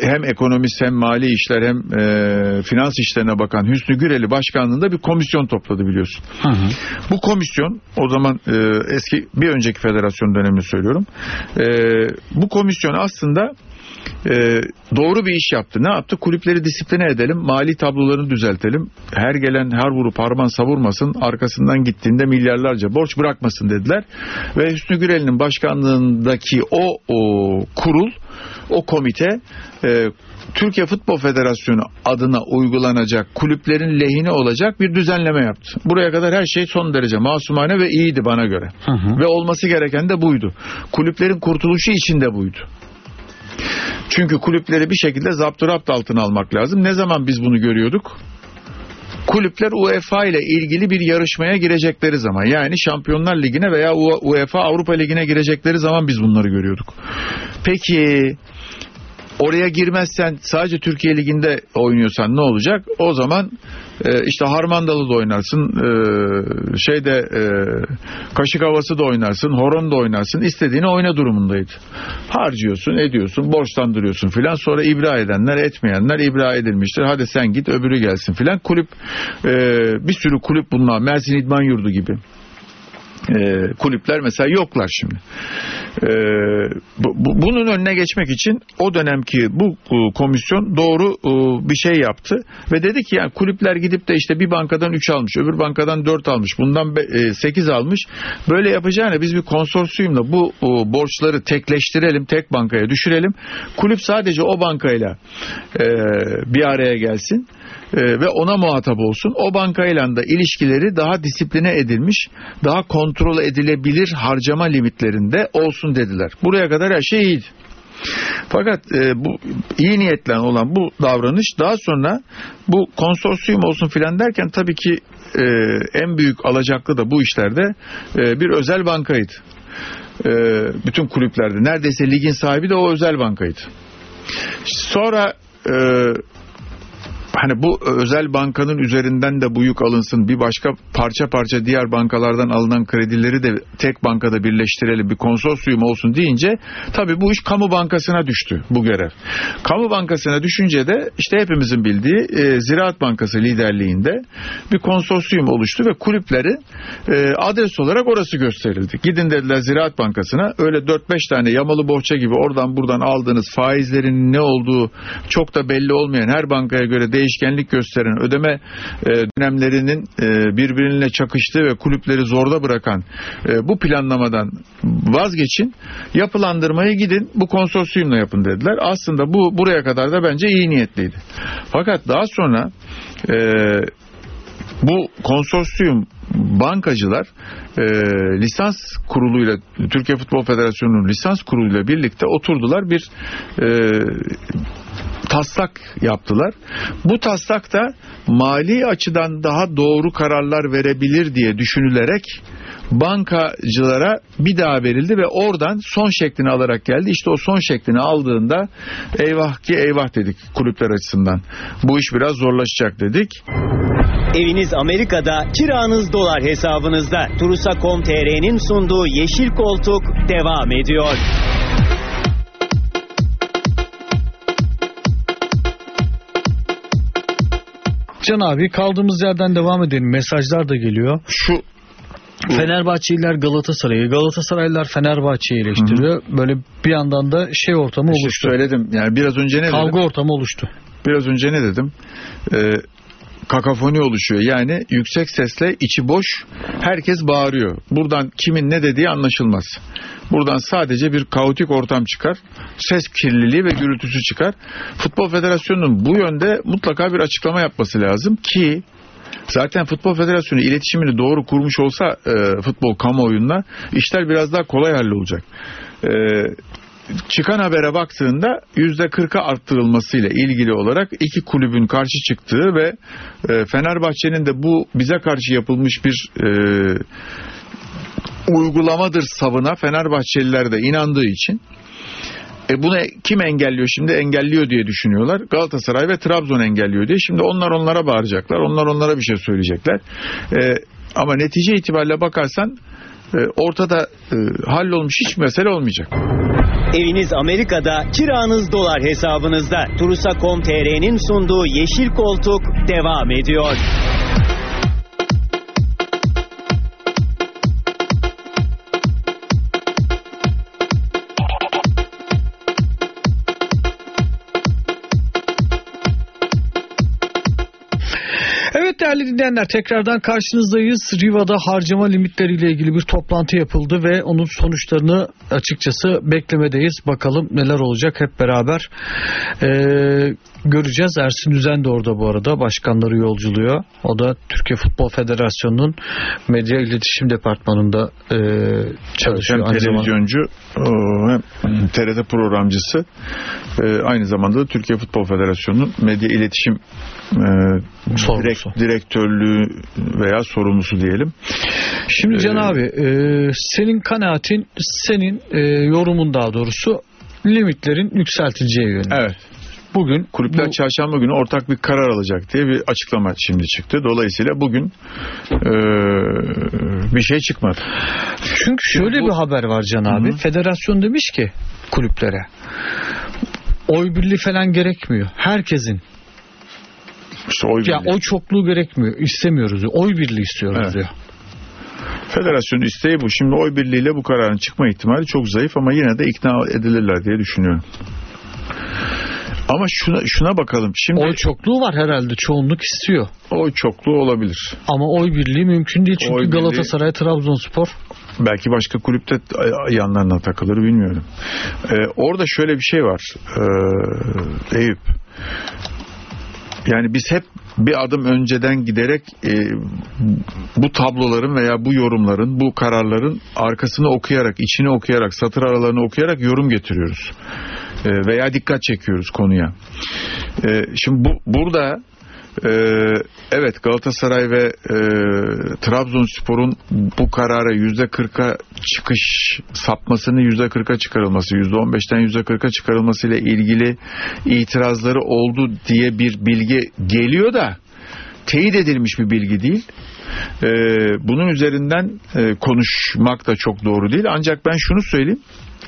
hem ekonomist hem mali işler hem e, finans işlerine bakan Hüsnü Güreli başkanlığında bir komisyon topladı biliyorsun. Hı hı. Bu komisyon o zaman e, eski bir önceki federasyon dönemini söylüyorum. E, bu komisyon aslında e, doğru bir iş yaptı. Ne yaptı? Kulüpleri disipline edelim, mali tablolarını düzeltelim. Her gelen her vurup harman savurmasın, arkasından gittiğinde milyarlarca borç bırakmasın dediler. Ve Hüsnü Gürel'in başkanlığındaki o, o kurul, o komite e, Türkiye Futbol Federasyonu adına uygulanacak kulüplerin lehine olacak bir düzenleme yaptı. Buraya kadar her şey son derece masumane ve iyiydi bana göre. Hı hı. Ve olması gereken de buydu. Kulüplerin kurtuluşu için de buydu. Çünkü kulüpleri bir şekilde zapturapt altına almak lazım. Ne zaman biz bunu görüyorduk? Kulüpler UEFA ile ilgili bir yarışmaya girecekleri zaman yani Şampiyonlar Ligi'ne veya UEFA Avrupa Ligi'ne girecekleri zaman biz bunları görüyorduk. Peki oraya girmezsen sadece Türkiye Ligi'nde oynuyorsan ne olacak? O zaman e, işte Harmandalı da oynarsın, e, şeyde e, kaşık havası da oynarsın, horon da oynarsın, istediğini oyna durumundaydı. Harcıyorsun, ediyorsun, borçlandırıyorsun filan. Sonra ibra edenler, etmeyenler ibra edilmiştir. Hadi sen git, öbürü gelsin filan. Kulüp e, bir sürü kulüp bunlar. Mersin İdman Yurdu gibi e, kulüpler mesela yoklar şimdi. E, bu, bu, bunun önüne geçmek için o dönemki bu e, komisyon doğru e, bir şey yaptı ve dedi ki yani kulüpler gidip de işte bir bankadan 3 almış, öbür bankadan 4 almış, bundan 8 almış. Böyle yapacağına biz bir konsorsiyumla bu e, borçları tekleştirelim, tek bankaya düşürelim. Kulüp sadece o bankayla e, bir araya gelsin e, ve ona muhatap olsun. O bankayla da ilişkileri daha disipline edilmiş, daha kontrol edilebilir harcama limitlerinde olsun dediler. Buraya kadar her şey iyiydi. Fakat e, bu iyi niyetle olan bu davranış daha sonra bu konsorsiyum olsun filan derken tabii ki e, en büyük alacaklı da bu işlerde e, bir özel bankaydı. E, bütün kulüplerde neredeyse ligin sahibi de o özel bankaydı. Sonra e, hani bu özel bankanın üzerinden de bu yük alınsın bir başka parça parça diğer bankalardan alınan kredileri de tek bankada birleştirelim bir konsorsiyum olsun deyince tabi bu iş kamu bankasına düştü bu görev. Kamu bankasına düşünce de işte hepimizin bildiği e, Ziraat Bankası liderliğinde bir konsorsiyum oluştu ve kulüpleri e, adres olarak orası gösterildi. Gidin dediler Ziraat Bankası'na öyle 4-5 tane yamalı bohça gibi oradan buradan aldığınız faizlerin ne olduğu çok da belli olmayan her bankaya göre değişkenlik gösteren ödeme e, dönemlerinin e, birbirine çakıştığı ve kulüpleri zorda bırakan e, bu planlamadan vazgeçin. Yapılandırmayı gidin bu konsorsiyumla yapın dediler. Aslında bu buraya kadar da bence iyi niyetliydi. Fakat daha sonra bu konsorsiyum bankacılar e, lisans kuruluyla Türkiye Futbol Federasyonu'nun lisans kuruluyla birlikte oturdular bir e, taslak yaptılar. Bu taslak da mali açıdan daha doğru kararlar verebilir diye düşünülerek bankacılara bir daha verildi ve oradan son şeklini alarak geldi. İşte o son şeklini aldığında eyvah ki eyvah dedik kulüpler açısından. Bu iş biraz zorlaşacak dedik. Eviniz Amerika'da, kiranız dolar hesabınızda. Turusa.com.tr'nin sunduğu Yeşil Koltuk devam ediyor. Can abi kaldığımız yerden devam edelim. Mesajlar da geliyor. Şu Fenerbahçeliler Galatasaray'ı, Galatasaraylılar Fenerbahçe'yi eleştiriyor. Böyle bir yandan da şey ortamı işte oluştu. söyledim. Yani biraz önce ne dedim? Kavga ortamı oluştu. Biraz önce ne dedim? Ee, kakafoni oluşuyor. Yani yüksek sesle içi boş herkes bağırıyor. Buradan kimin ne dediği anlaşılmaz. Buradan sadece bir kaotik ortam çıkar. Ses kirliliği ve gürültüsü çıkar. Futbol Federasyonu'nun bu yönde mutlaka bir açıklama yapması lazım ki Zaten Futbol Federasyonu iletişimini doğru kurmuş olsa e, futbol kamuoyunda işler biraz daha kolay hallolacak. E, çıkan habere baktığında %40'a arttırılmasıyla ilgili olarak iki kulübün karşı çıktığı ve e, Fenerbahçe'nin de bu bize karşı yapılmış bir e, uygulamadır savına Fenerbahçeliler de inandığı için e bunu kim engelliyor şimdi? Engelliyor diye düşünüyorlar. Galatasaray ve Trabzon engelliyor diye. Şimdi onlar onlara bağıracaklar. Onlar onlara bir şey söyleyecekler. E, ama netice itibariyle bakarsan e, ortada e, hallolmuş hiç mesele olmayacak. Eviniz Amerika'da, kiranız dolar hesabınızda. Turusa.com.tr'nin sunduğu Yeşil Koltuk devam ediyor. Değerli dinleyenler tekrardan karşınızdayız. Riva'da harcama limitleriyle ilgili bir toplantı yapıldı ve onun sonuçlarını açıkçası beklemedeyiz. Bakalım neler olacak hep beraber ee, göreceğiz. Ersin Düzen de orada bu arada başkanları yolculuyor. O da Türkiye Futbol Federasyonu'nun medya iletişim departmanında ee, çalışıyor. Hem televizyoncu o, hem TRT programcısı e, aynı zamanda da Türkiye Futbol Federasyonu'nun medya iletişim e, direkt, direktörlüğü veya sorumlusu diyelim. Şimdi Can Ee, abi e, senin kanaatin senin e, yorumun daha doğrusu limitlerin yükseltileceği yönünde. Evet. Bugün Kulüpler bu- çarşamba günü ortak bir karar alacak diye bir açıklama şimdi çıktı. Dolayısıyla bugün e, bir şey çıkmadı. çünkü şöyle bu- bir haber var Can abi. Hı hı. Federasyon demiş ki kulüplere oy birliği falan gerekmiyor. Herkesin Oy ya birliği. oy çokluğu gerekmiyor. İstemiyoruz diyor. Oy birliği istiyoruz Evet. diyor. Federasyonun isteği bu. Şimdi oy birliğiyle bu kararın çıkma ihtimali çok zayıf ama yine de ikna edilirler diye düşünüyorum. Ama şuna, şuna bakalım. Şimdi Oy çokluğu var herhalde. Çoğunluk istiyor. oy çokluğu olabilir. Ama oy birliği mümkün değil. Çünkü Oy birliği- Galatasaray, Trabzonspor Belki başka kulüpte yanlarına takılır bilmiyorum. Ee, orada şöyle bir şey var. Ee, Eyüp. Yani biz hep bir adım önceden giderek e, bu tabloların veya bu yorumların, bu kararların arkasını okuyarak, içini okuyarak, satır aralarını okuyarak yorum getiriyoruz. E, veya dikkat çekiyoruz konuya. E, şimdi bu burada e, evet Galatasaray ve e, Trabzonspor'un bu karara yüzde 40'a çıkış sapmasının yüzde 40'a çıkarılması, yüzde 15'ten yüzde 40'a çıkarılması ile ilgili itirazları oldu diye bir bilgi geliyor da teyit edilmiş bir bilgi değil. E, bunun üzerinden e, konuşmak da çok doğru değil. Ancak ben şunu söyleyeyim.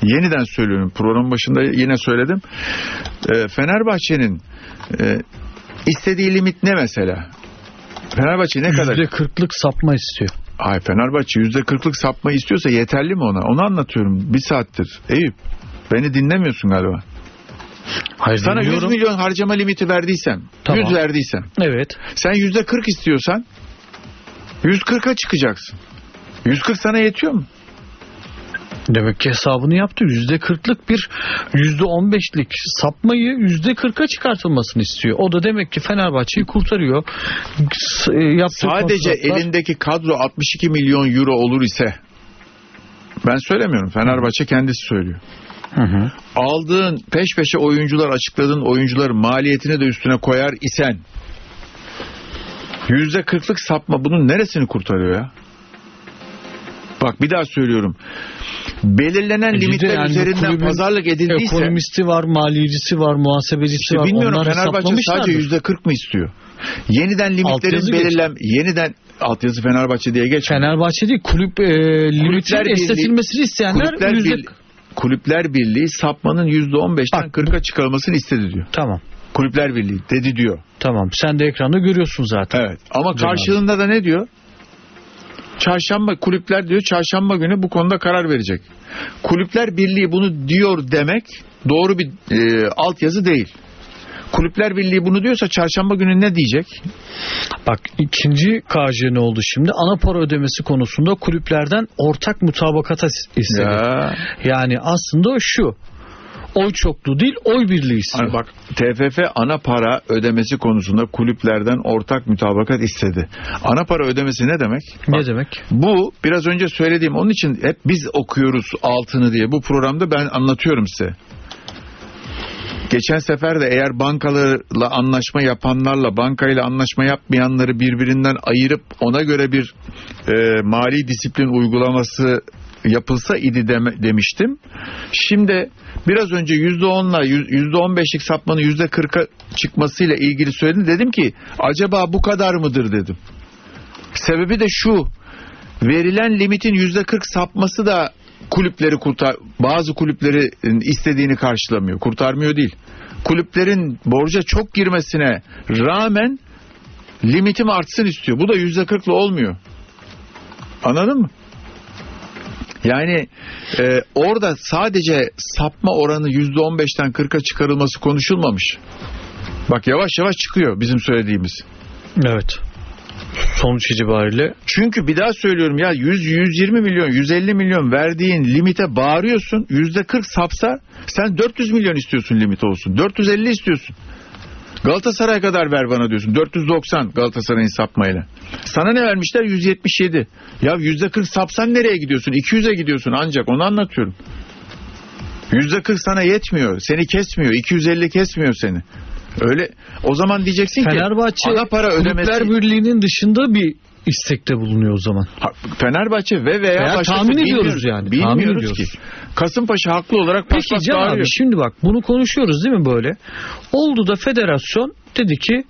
Yeniden söylüyorum. Programın başında yine söyledim. E, Fenerbahçe'nin e, istediği limit ne mesela? Fenerbahçe ne kadar? %40'lık sapma istiyor. Ay Fenerbahçe yüzde kırklık sapma istiyorsa yeterli mi ona? Onu anlatıyorum bir saattir. Eyüp beni dinlemiyorsun galiba. Hayır Sana 100 dinliyorum. milyon harcama limiti verdiysem, Tamam. 100 verdiysem, Evet. sen yüzde 40 istiyorsan 140'a çıkacaksın. 140 sana yetiyor mu? Demek ki hesabını yaptı. %40'lık bir %15'lik sapmayı %40'a çıkartılmasını istiyor. O da demek ki Fenerbahçe'yi kurtarıyor. E, yaptığı Sadece elindeki kadro 62 milyon euro olur ise ben söylemiyorum. Fenerbahçe kendisi söylüyor. Hı hı. aldığın peş peşe oyuncular açıkladığın oyuncuların maliyetini de üstüne koyar isen yüzde kırklık sapma bunun neresini kurtarıyor ya? Bak bir daha söylüyorum. Belirlenen E, limitler yani üzerinden kulübün pazarlık edildiyse Ekonomisti var, maliyecisi var, muhasebecisi işte var. bilmiyorum Onlar Fenerbahçe sadece yüzde kırk mı istiyor? Yeniden limitlerin belirlen yeniden altyazı Fenerbahçe diye geç. Fenerbahçe değil kulüp e, Birliği- esnetilmesini isteyenler Kulüpler, yüzde... Birliği, Kulüpler Birliği sapmanın yüzde on beşten Bak, kırka çıkarılmasını istedi diyor. Tamam. Kulüpler Birliği dedi diyor. Tamam. Sen de ekranda görüyorsun zaten. Evet. Ama karşılığında da ne diyor? Çarşamba kulüpler diyor çarşamba günü bu konuda karar verecek. Kulüpler Birliği bunu diyor demek doğru bir e, altyazı değil. Kulüpler Birliği bunu diyorsa çarşamba günü ne diyecek? Bak ikinci KJ ne oldu şimdi? Ana para ödemesi konusunda kulüplerden ortak mutabakata istedi. Ya. Yani aslında şu. Oy çokluğu değil, oy birliği istiyor. Bak TFF ana para ödemesi konusunda kulüplerden ortak mütabakat istedi. Ana para ödemesi ne demek? ne Bak, demek? Bu biraz önce söylediğim onun için hep biz okuyoruz altını diye bu programda ben anlatıyorum size. Geçen sefer de eğer bankalarla anlaşma yapanlarla bankayla anlaşma yapmayanları birbirinden ayırıp ona göre bir e, mali disiplin uygulaması yapılsa idi deme- demiştim. Şimdi biraz önce %10'la %15'lik sapmanın %40'a çıkmasıyla ilgili söyledim. Dedim ki acaba bu kadar mıdır dedim. Sebebi de şu. Verilen limitin %40 sapması da kulüpleri kurtar bazı kulüpleri istediğini karşılamıyor. Kurtarmıyor değil. Kulüplerin borca çok girmesine rağmen limitim artsın istiyor. Bu da %40'la olmuyor. Anladın mı? Yani e, orada sadece sapma oranı %15'ten 40'a çıkarılması konuşulmamış. Bak yavaş yavaş çıkıyor bizim söylediğimiz. Evet. Sonuç itibariyle Çünkü bir daha söylüyorum ya 100 120 milyon 150 milyon verdiğin limite bağırıyorsun. %40 sapsa sen 400 milyon istiyorsun limit olsun. 450 istiyorsun. Galatasaray kadar ver bana diyorsun. 490 Galatasaray'ın sapmayla. Sana ne vermişler? 177. Ya %40 sapsan nereye gidiyorsun? 200'e gidiyorsun ancak onu anlatıyorum. %40 sana yetmiyor. Seni kesmiyor. 250 kesmiyor seni. Öyle o zaman diyeceksin ki Fenerbahçe ana para ödemesi Kulüpler Birliği'nin dışında bir istekte bulunuyor o zaman. Ha, Fenerbahçe ve veya, Veya başkası tahmin ediyoruz bilmiyoruz. yani, tahmin Bilmiyoruz ediyoruz. ki. Kasımpaşa haklı olarak Peki paspas Can abi şimdi bak bunu konuşuyoruz değil mi böyle? Oldu da federasyon dedi ki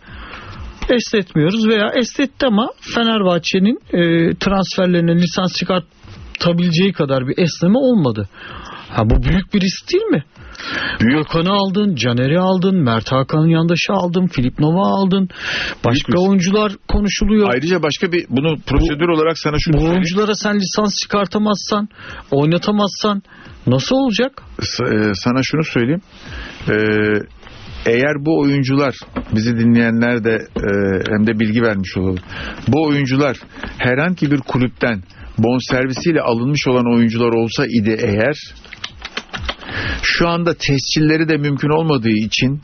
esnetmiyoruz veya esnetti ama Fenerbahçe'nin e, transferlerine lisans çıkartabileceği kadar bir esneme olmadı. Ha bu büyük bir risk değil mi? Gökhan'ı aldın, Caner'i aldın, Mert Hakan'ın yandaşı aldın, Filip Nova aldın. Başka risk. oyuncular konuşuluyor. Ayrıca başka bir bunu prosedür olarak sana şunu Bu söyleyeyim. oyunculara sen lisans çıkartamazsan, oynatamazsan nasıl olacak? E, sana şunu söyleyeyim. E, eğer bu oyuncular bizi dinleyenler de e, hem de bilgi vermiş olalım. Bu oyuncular herhangi bir kulüpten bonservisiyle alınmış olan oyuncular olsa idi eğer şu anda tescilleri de mümkün olmadığı için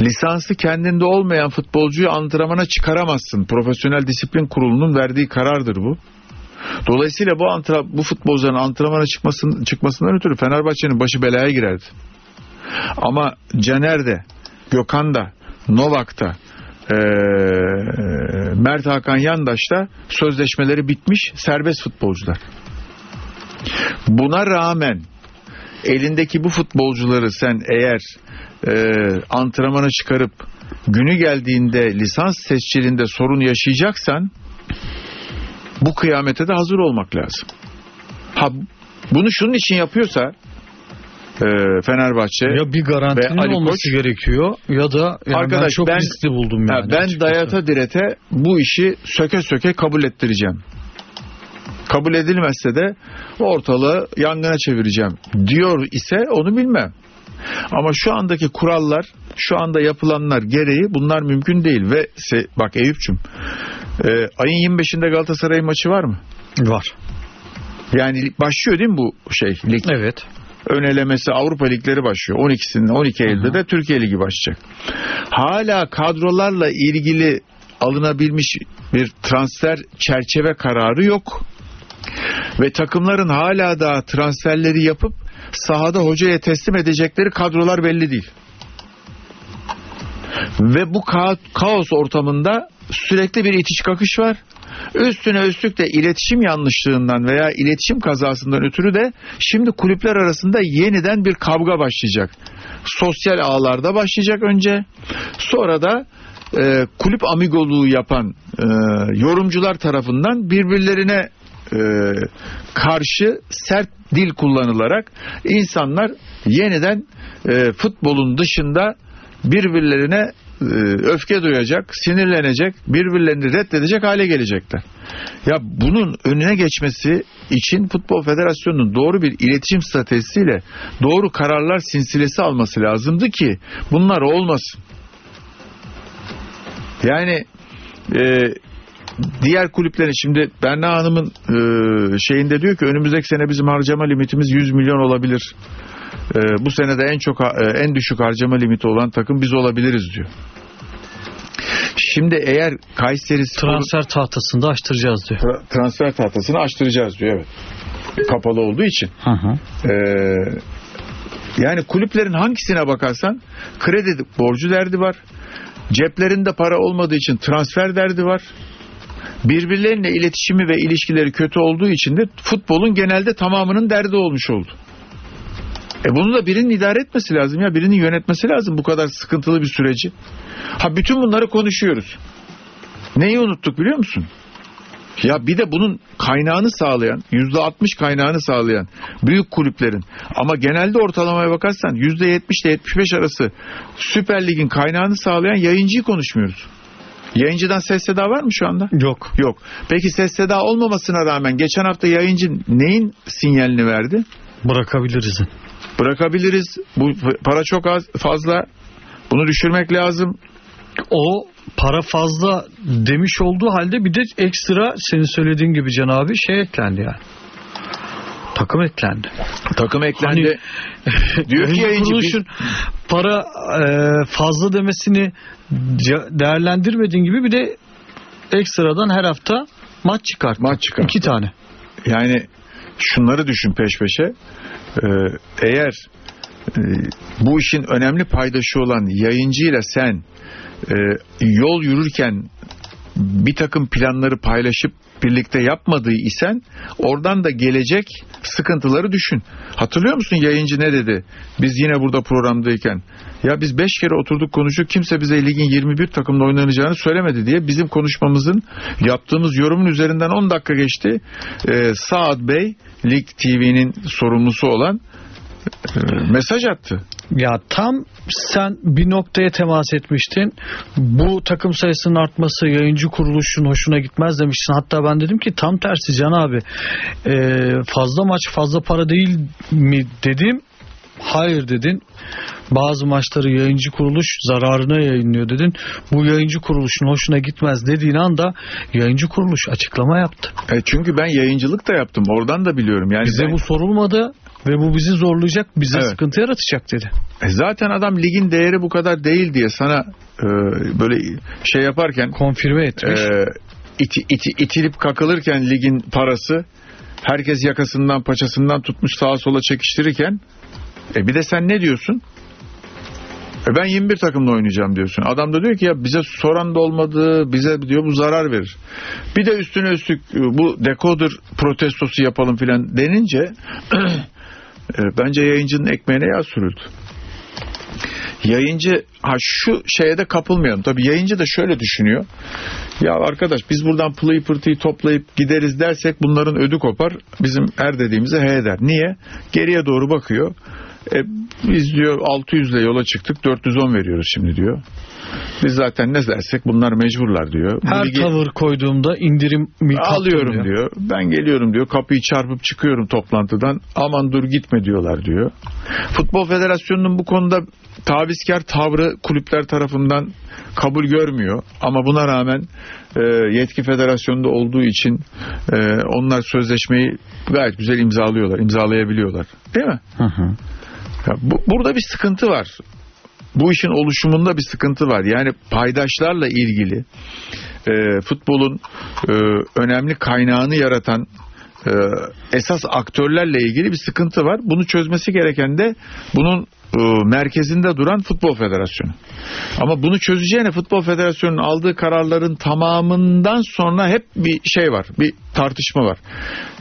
lisanslı kendinde olmayan futbolcuyu antrenmana çıkaramazsın. Profesyonel Disiplin Kurulu'nun verdiği karardır bu. Dolayısıyla bu antra, bu futbolcuların antrenmana çıkmasın, çıkmasından ötürü Fenerbahçe'nin başı belaya girerdi. Ama Caner'de, Gökhan'da, Novak'ta, eee, Mert Hakan Yandaş'ta sözleşmeleri bitmiş serbest futbolcular. Buna rağmen elindeki bu futbolcuları sen eğer eee antrenmana çıkarıp günü geldiğinde lisans tescilinde sorun yaşayacaksan bu kıyamete de hazır olmak lazım. Ha bunu şunun için yapıyorsa e, Fenerbahçe Ya bir Ve garantinin Ali olması Koç- gerekiyor ya da yani ben Arkadaş, çok ben- riskli buldum ha, yani. ben açıkçası. dayata direte bu işi söke söke kabul ettireceğim. Kabul edilmezse de ortalığı yangına çevireceğim diyor ise onu bilmem. Ama şu andaki kurallar, şu anda yapılanlar gereği bunlar mümkün değil ve bak Eyüp'cüm e, ayın 25'inde Galatasaray maçı var mı? Var. Yani başlıyor değil mi bu şey lig? Evet. ön elemesi Avrupa ligleri başlıyor. 12'sinde 12 Eylül'de de Türkiye Ligi başlayacak. Hala kadrolarla ilgili alınabilmiş bir transfer çerçeve kararı yok. Ve takımların hala da transferleri yapıp sahada hocaya teslim edecekleri kadrolar belli değil. Ve bu ka- kaos ortamında sürekli bir itiş kakış var. Üstüne üstlük de iletişim yanlışlığından veya iletişim kazasından ötürü de şimdi kulüpler arasında yeniden bir kavga başlayacak. Sosyal ağlarda başlayacak önce. Sonra da e, kulüp amigoluğu yapan e, yorumcular tarafından birbirlerine e, karşı sert dil kullanılarak insanlar yeniden e, futbolun dışında birbirlerine e, öfke duyacak, sinirlenecek, birbirlerini reddedecek hale gelecekler. Ya bunun önüne geçmesi için Futbol Federasyonu'nun doğru bir iletişim stratejisiyle doğru kararlar sinsilesi alması lazımdı ki bunlar olmasın. Yani e, diğer kulüplerin şimdi Berna Hanım'ın e, şeyinde diyor ki önümüzdeki sene bizim harcama limitimiz 100 milyon olabilir. E, bu senede en çok e, en düşük harcama limiti olan takım biz olabiliriz diyor. Şimdi eğer Kayseri Spor Transfer tahtasında açtıracağız diyor. Tra- transfer tahtasını açtıracağız diyor evet. Kapalı olduğu için. Hı hı. Ee, yani kulüplerin hangisine bakarsan kredi borcu derdi var. Ceplerinde para olmadığı için transfer derdi var. Birbirleriyle iletişimi ve ilişkileri kötü olduğu için de futbolun genelde tamamının derdi olmuş oldu. E bunu da birinin idare etmesi lazım ya. Birinin yönetmesi lazım bu kadar sıkıntılı bir süreci. Ha bütün bunları konuşuyoruz. Neyi unuttuk biliyor musun? Ya bir de bunun kaynağını sağlayan, yüzde 60 kaynağını sağlayan büyük kulüplerin ama genelde ortalamaya bakarsan yüzde 70 ile 75 arası Süper Lig'in kaynağını sağlayan yayıncıyı konuşmuyoruz. Yayıncıdan ses seda var mı şu anda? Yok. Yok. Peki ses seda olmamasına rağmen geçen hafta yayıncı neyin sinyalini verdi? Bırakabiliriz. Bırakabiliriz. Bu para çok az fazla. Bunu düşürmek lazım. O para fazla demiş olduğu halde bir de ekstra senin söylediğin gibi Can abi şey eklendi yani. Takım eklendi. Takım eklendi. Hani Diyor ki yayıncı kuruluşun para e, fazla demesini değerlendirmediğin gibi bir de ekstradan her hafta maç çıkart. Maç çıkart. İki tane. Yani şunları düşün peş peşe. Ee, eğer e, bu işin önemli paydaşı olan yayıncıyla sen e, yol yürürken bir takım planları paylaşıp birlikte yapmadığı isen oradan da gelecek sıkıntıları düşün. Hatırlıyor musun yayıncı ne dedi? Biz yine burada programdayken ya biz 5 kere oturduk konuştuk kimse bize ligin 21 takımla oynanacağını söylemedi diye bizim konuşmamızın yaptığımız yorumun üzerinden 10 dakika geçti. Ee, Saad Bey Lig TV'nin sorumlusu olan mesaj attı. Ya tam sen bir noktaya temas etmiştin. Bu takım sayısının artması yayıncı kuruluşun hoşuna gitmez demiştin. Hatta ben dedim ki tam tersi Can abi. Ee, fazla maç fazla para değil mi dedim. Hayır dedin. Bazı maçları yayıncı kuruluş zararına yayınlıyor dedin. Bu yayıncı kuruluşun hoşuna gitmez dediğin anda yayıncı kuruluş açıklama yaptı. E, çünkü ben yayıncılık da yaptım. Oradan da biliyorum. Yani Bize ben- bu sorulmadı ve bu bizi zorlayacak, bize Evet. sıkıntı yaratacak dedi. E zaten adam ligin değeri bu kadar değil diye sana e, böyle şey yaparken Konfirme etmiş. e, iti, iti- itilip kakılırken ligin parası herkes yakasından paçasından tutmuş sağa sola çekiştirirken e bir de sen ne diyorsun? E ben 21 takımla oynayacağım diyorsun. Adam da diyor ki ya bize soran da olmadı, bize diyor bu zarar verir. Bir de üstüne üstlük bu dekoder protestosu yapalım filan denince bence yayıncının ekmeğine yağ sürüldü. Yayıncı ha şu şeye de kapılmayalım. Tabii yayıncı da şöyle düşünüyor. Ya arkadaş biz buradan pılıyı pırtıyı toplayıp gideriz dersek bunların ödü kopar. Bizim er dediğimize he eder. Niye? Geriye doğru bakıyor. E, biz diyor 600 ile yola çıktık 410 veriyoruz şimdi diyor. Biz zaten ne dersek bunlar mecburlar diyor. Her ligi- tavır koyduğumda indirim mi alıyorum kaptım diyor. Ben geliyorum diyor. Kapıyı çarpıp çıkıyorum toplantıdan. Aman dur gitme diyorlar diyor. Futbol Federasyonu'nun bu konuda tavizkar tavrı kulüpler tarafından kabul görmüyor. Ama buna rağmen e, yetki federasyonunda olduğu için e, onlar sözleşmeyi gayet güzel imzalıyorlar. imzalayabiliyorlar. Değil mi? Hı hı. Bu, burada bir sıkıntı var. Bu işin oluşumunda bir sıkıntı var. Yani paydaşlarla ilgili e, futbolun e, önemli kaynağını yaratan esas aktörlerle ilgili bir sıkıntı var. Bunu çözmesi gereken de bunun e, merkezinde duran Futbol Federasyonu. Ama bunu çözeceğine Futbol Federasyonu'nun aldığı kararların tamamından sonra hep bir şey var. Bir tartışma var.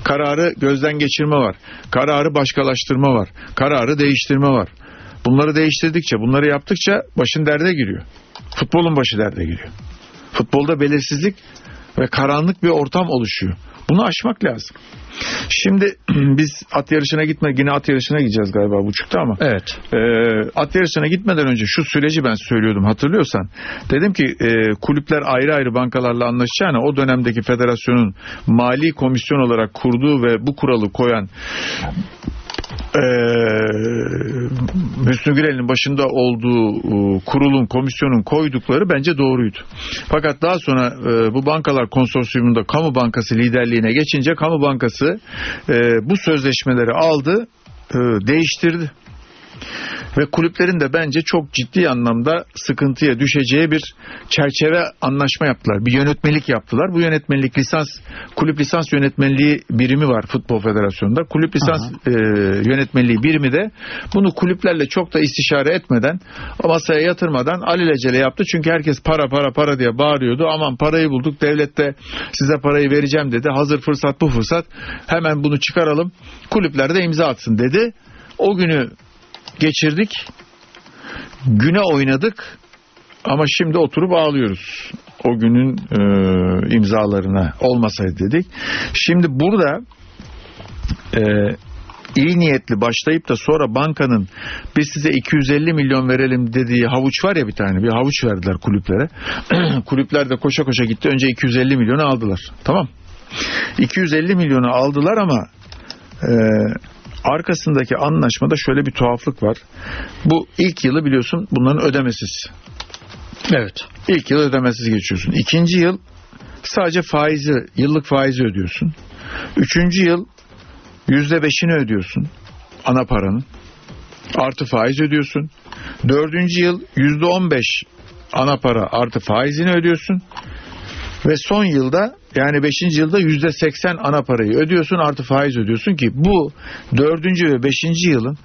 Kararı gözden geçirme var. Kararı başkalaştırma var. Kararı değiştirme var. Bunları değiştirdikçe, bunları yaptıkça başın derde giriyor. Futbolun başı derde giriyor. Futbolda belirsizlik ve karanlık bir ortam oluşuyor. Bunu aşmak lazım. Şimdi biz at yarışına gitme, yine at yarışına gideceğiz galiba buçukta ama. Evet. E, at yarışına gitmeden önce şu süreci ben söylüyordum hatırlıyorsan. Dedim ki e, kulüpler ayrı ayrı bankalarla anlaşacağına o dönemdeki federasyonun mali komisyon olarak kurduğu ve bu kuralı koyan e, Gürel'in başında olduğu e, kurulun, komisyonun koydukları bence doğruydu. Fakat daha sonra e, bu bankalar konsorsiyumunda kamu bankası liderliğine geçince kamu bankası e, bu sözleşmeleri aldı, e, değiştirdi. Ve kulüplerin de bence çok ciddi anlamda sıkıntıya düşeceği bir çerçeve anlaşma yaptılar. Bir yönetmelik yaptılar. Bu yönetmelik lisans, kulüp lisans yönetmeliği birimi var Futbol Federasyonu'nda. Kulüp lisans e, yönetmeliği birimi de bunu kulüplerle çok da istişare etmeden, masaya yatırmadan alelacele yaptı. Çünkü herkes para para para diye bağırıyordu. Aman parayı bulduk, devlet de size parayı vereceğim dedi. Hazır fırsat bu fırsat. Hemen bunu çıkaralım. Kulüpler de imza atsın dedi. O günü geçirdik. Güne oynadık. Ama şimdi oturup ağlıyoruz. O günün e, imzalarına olmasaydı dedik. Şimdi burada e, iyi niyetli başlayıp da sonra bankanın biz size 250 milyon verelim dediği havuç var ya bir tane bir havuç verdiler kulüplere. Kulüpler de koşa koşa gitti önce 250 milyonu aldılar. Tamam. 250 milyonu aldılar ama e, arkasındaki anlaşmada şöyle bir tuhaflık var. Bu ilk yılı biliyorsun bunların ödemesiz. Evet. İlk yıl ödemesiz geçiyorsun. İkinci yıl sadece faizi, yıllık faizi ödüyorsun. Üçüncü yıl yüzde beşini ödüyorsun ana paranın. Artı faiz ödüyorsun. Dördüncü yıl yüzde on beş ana para artı faizini ödüyorsun. Ve son yılda yani 5. yılda %80 ana parayı ödüyorsun artı faiz ödüyorsun ki bu 4. ve 5. yılın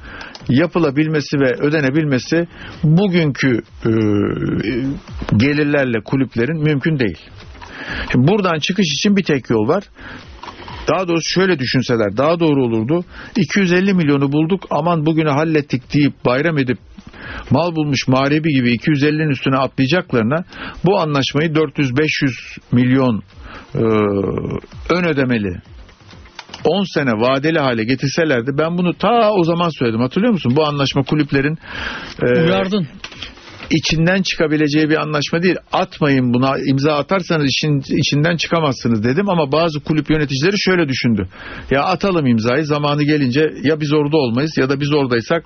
yapılabilmesi ve ödenebilmesi bugünkü e, gelirlerle kulüplerin mümkün değil. Şimdi buradan çıkış için bir tek yol var. Daha doğrusu şöyle düşünseler daha doğru olurdu. 250 milyonu bulduk aman bugünü hallettik deyip bayram edip mal bulmuş mağrebi gibi 250'nin üstüne atlayacaklarına bu anlaşmayı 400-500 milyon e, ön ödemeli 10 sene vadeli hale getirselerdi ben bunu ta o zaman söyledim hatırlıyor musun? Bu anlaşma kulüplerin e, Uyardın. İçinden çıkabileceği bir anlaşma değil. Atmayın buna imza atarsanız işin içinden çıkamazsınız dedim ama bazı kulüp yöneticileri şöyle düşündü. Ya atalım imzayı zamanı gelince ya biz orada olmayız ya da biz oradaysak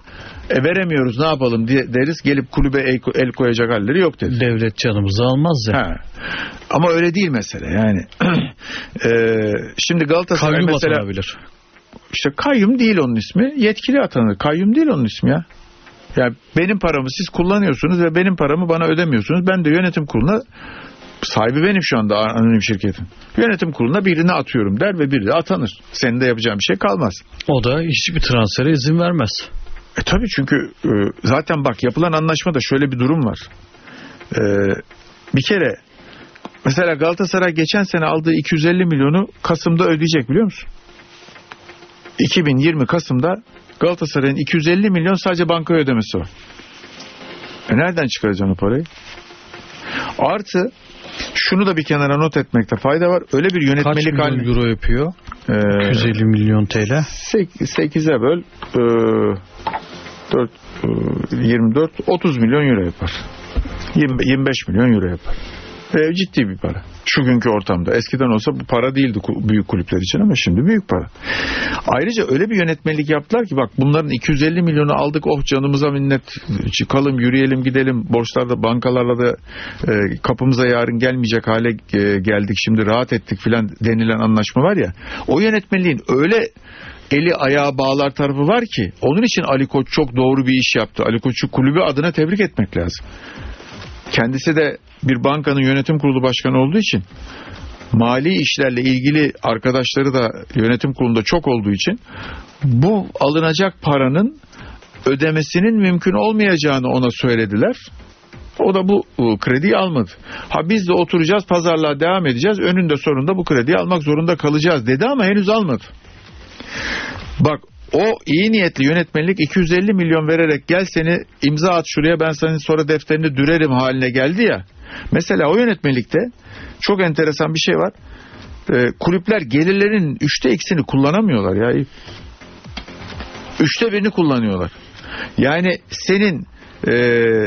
e, veremiyoruz ne yapalım diye deriz gelip kulübe el, el koyacak halleri yok dedi. Devlet canımızı almaz ya. Ha. Ama öyle değil mesele yani. Ee, şimdi Galatasaray Kayyum mesela atanabilir. işte kayyum değil onun ismi. Yetkili atanır. Kayyum değil onun ismi ya. Ya benim paramı siz kullanıyorsunuz ve benim paramı bana ödemiyorsunuz. Ben de yönetim kuruluna sahibi benim şu anda anonim şirketin. Yönetim kuruluna birini atıyorum der ve biri de atanır. Senin de yapacağın bir şey kalmaz. O da hiçbir transfere izin vermez. E tabii çünkü e, zaten bak yapılan anlaşmada şöyle bir durum var. E, bir kere mesela Galatasaray geçen sene aldığı 250 milyonu Kasım'da ödeyecek biliyor musun? 2020 Kasım'da Galatasaray'ın 250 milyon sadece banka ödemesi var. E nereden çıkaracaksın o parayı? Artı şunu da bir kenara not etmekte fayda var. Öyle bir Kaç yönetmelik milyon haline... euro yapıyor? Ee, 250 milyon TL. 8'e böl e, 4, e, 24 30 milyon euro yapar. 20, 25 milyon euro yapar. E, ciddi bir para. Şu günkü ortamda. Eskiden olsa bu para değildi büyük kulüpler için ama şimdi büyük para. Ayrıca öyle bir yönetmelik yaptılar ki bak bunların 250 milyonu aldık oh canımıza minnet çıkalım yürüyelim gidelim borçlarda bankalarla da e, kapımıza yarın gelmeyecek hale e, geldik şimdi rahat ettik filan denilen anlaşma var ya o yönetmeliğin öyle eli ayağı bağlar tarafı var ki onun için Ali Koç çok doğru bir iş yaptı. Ali Koç'u kulübü adına tebrik etmek lazım. Kendisi de bir bankanın yönetim kurulu başkanı olduğu için mali işlerle ilgili arkadaşları da yönetim kurulunda çok olduğu için bu alınacak paranın ödemesinin mümkün olmayacağını ona söylediler. O da bu e, krediyi almadı. Ha biz de oturacağız pazarlığa devam edeceğiz. Önünde sonunda bu krediyi almak zorunda kalacağız dedi ama henüz almadı. Bak o iyi niyetli yönetmenlik 250 milyon vererek gel seni imza at şuraya ben senin sonra defterini dürerim haline geldi ya. Mesela o yönetmelikte çok enteresan bir şey var. Ee, kulüpler gelirlerin üçte ikisini kullanamıyorlar ya. Üçte birini kullanıyorlar. Yani senin e,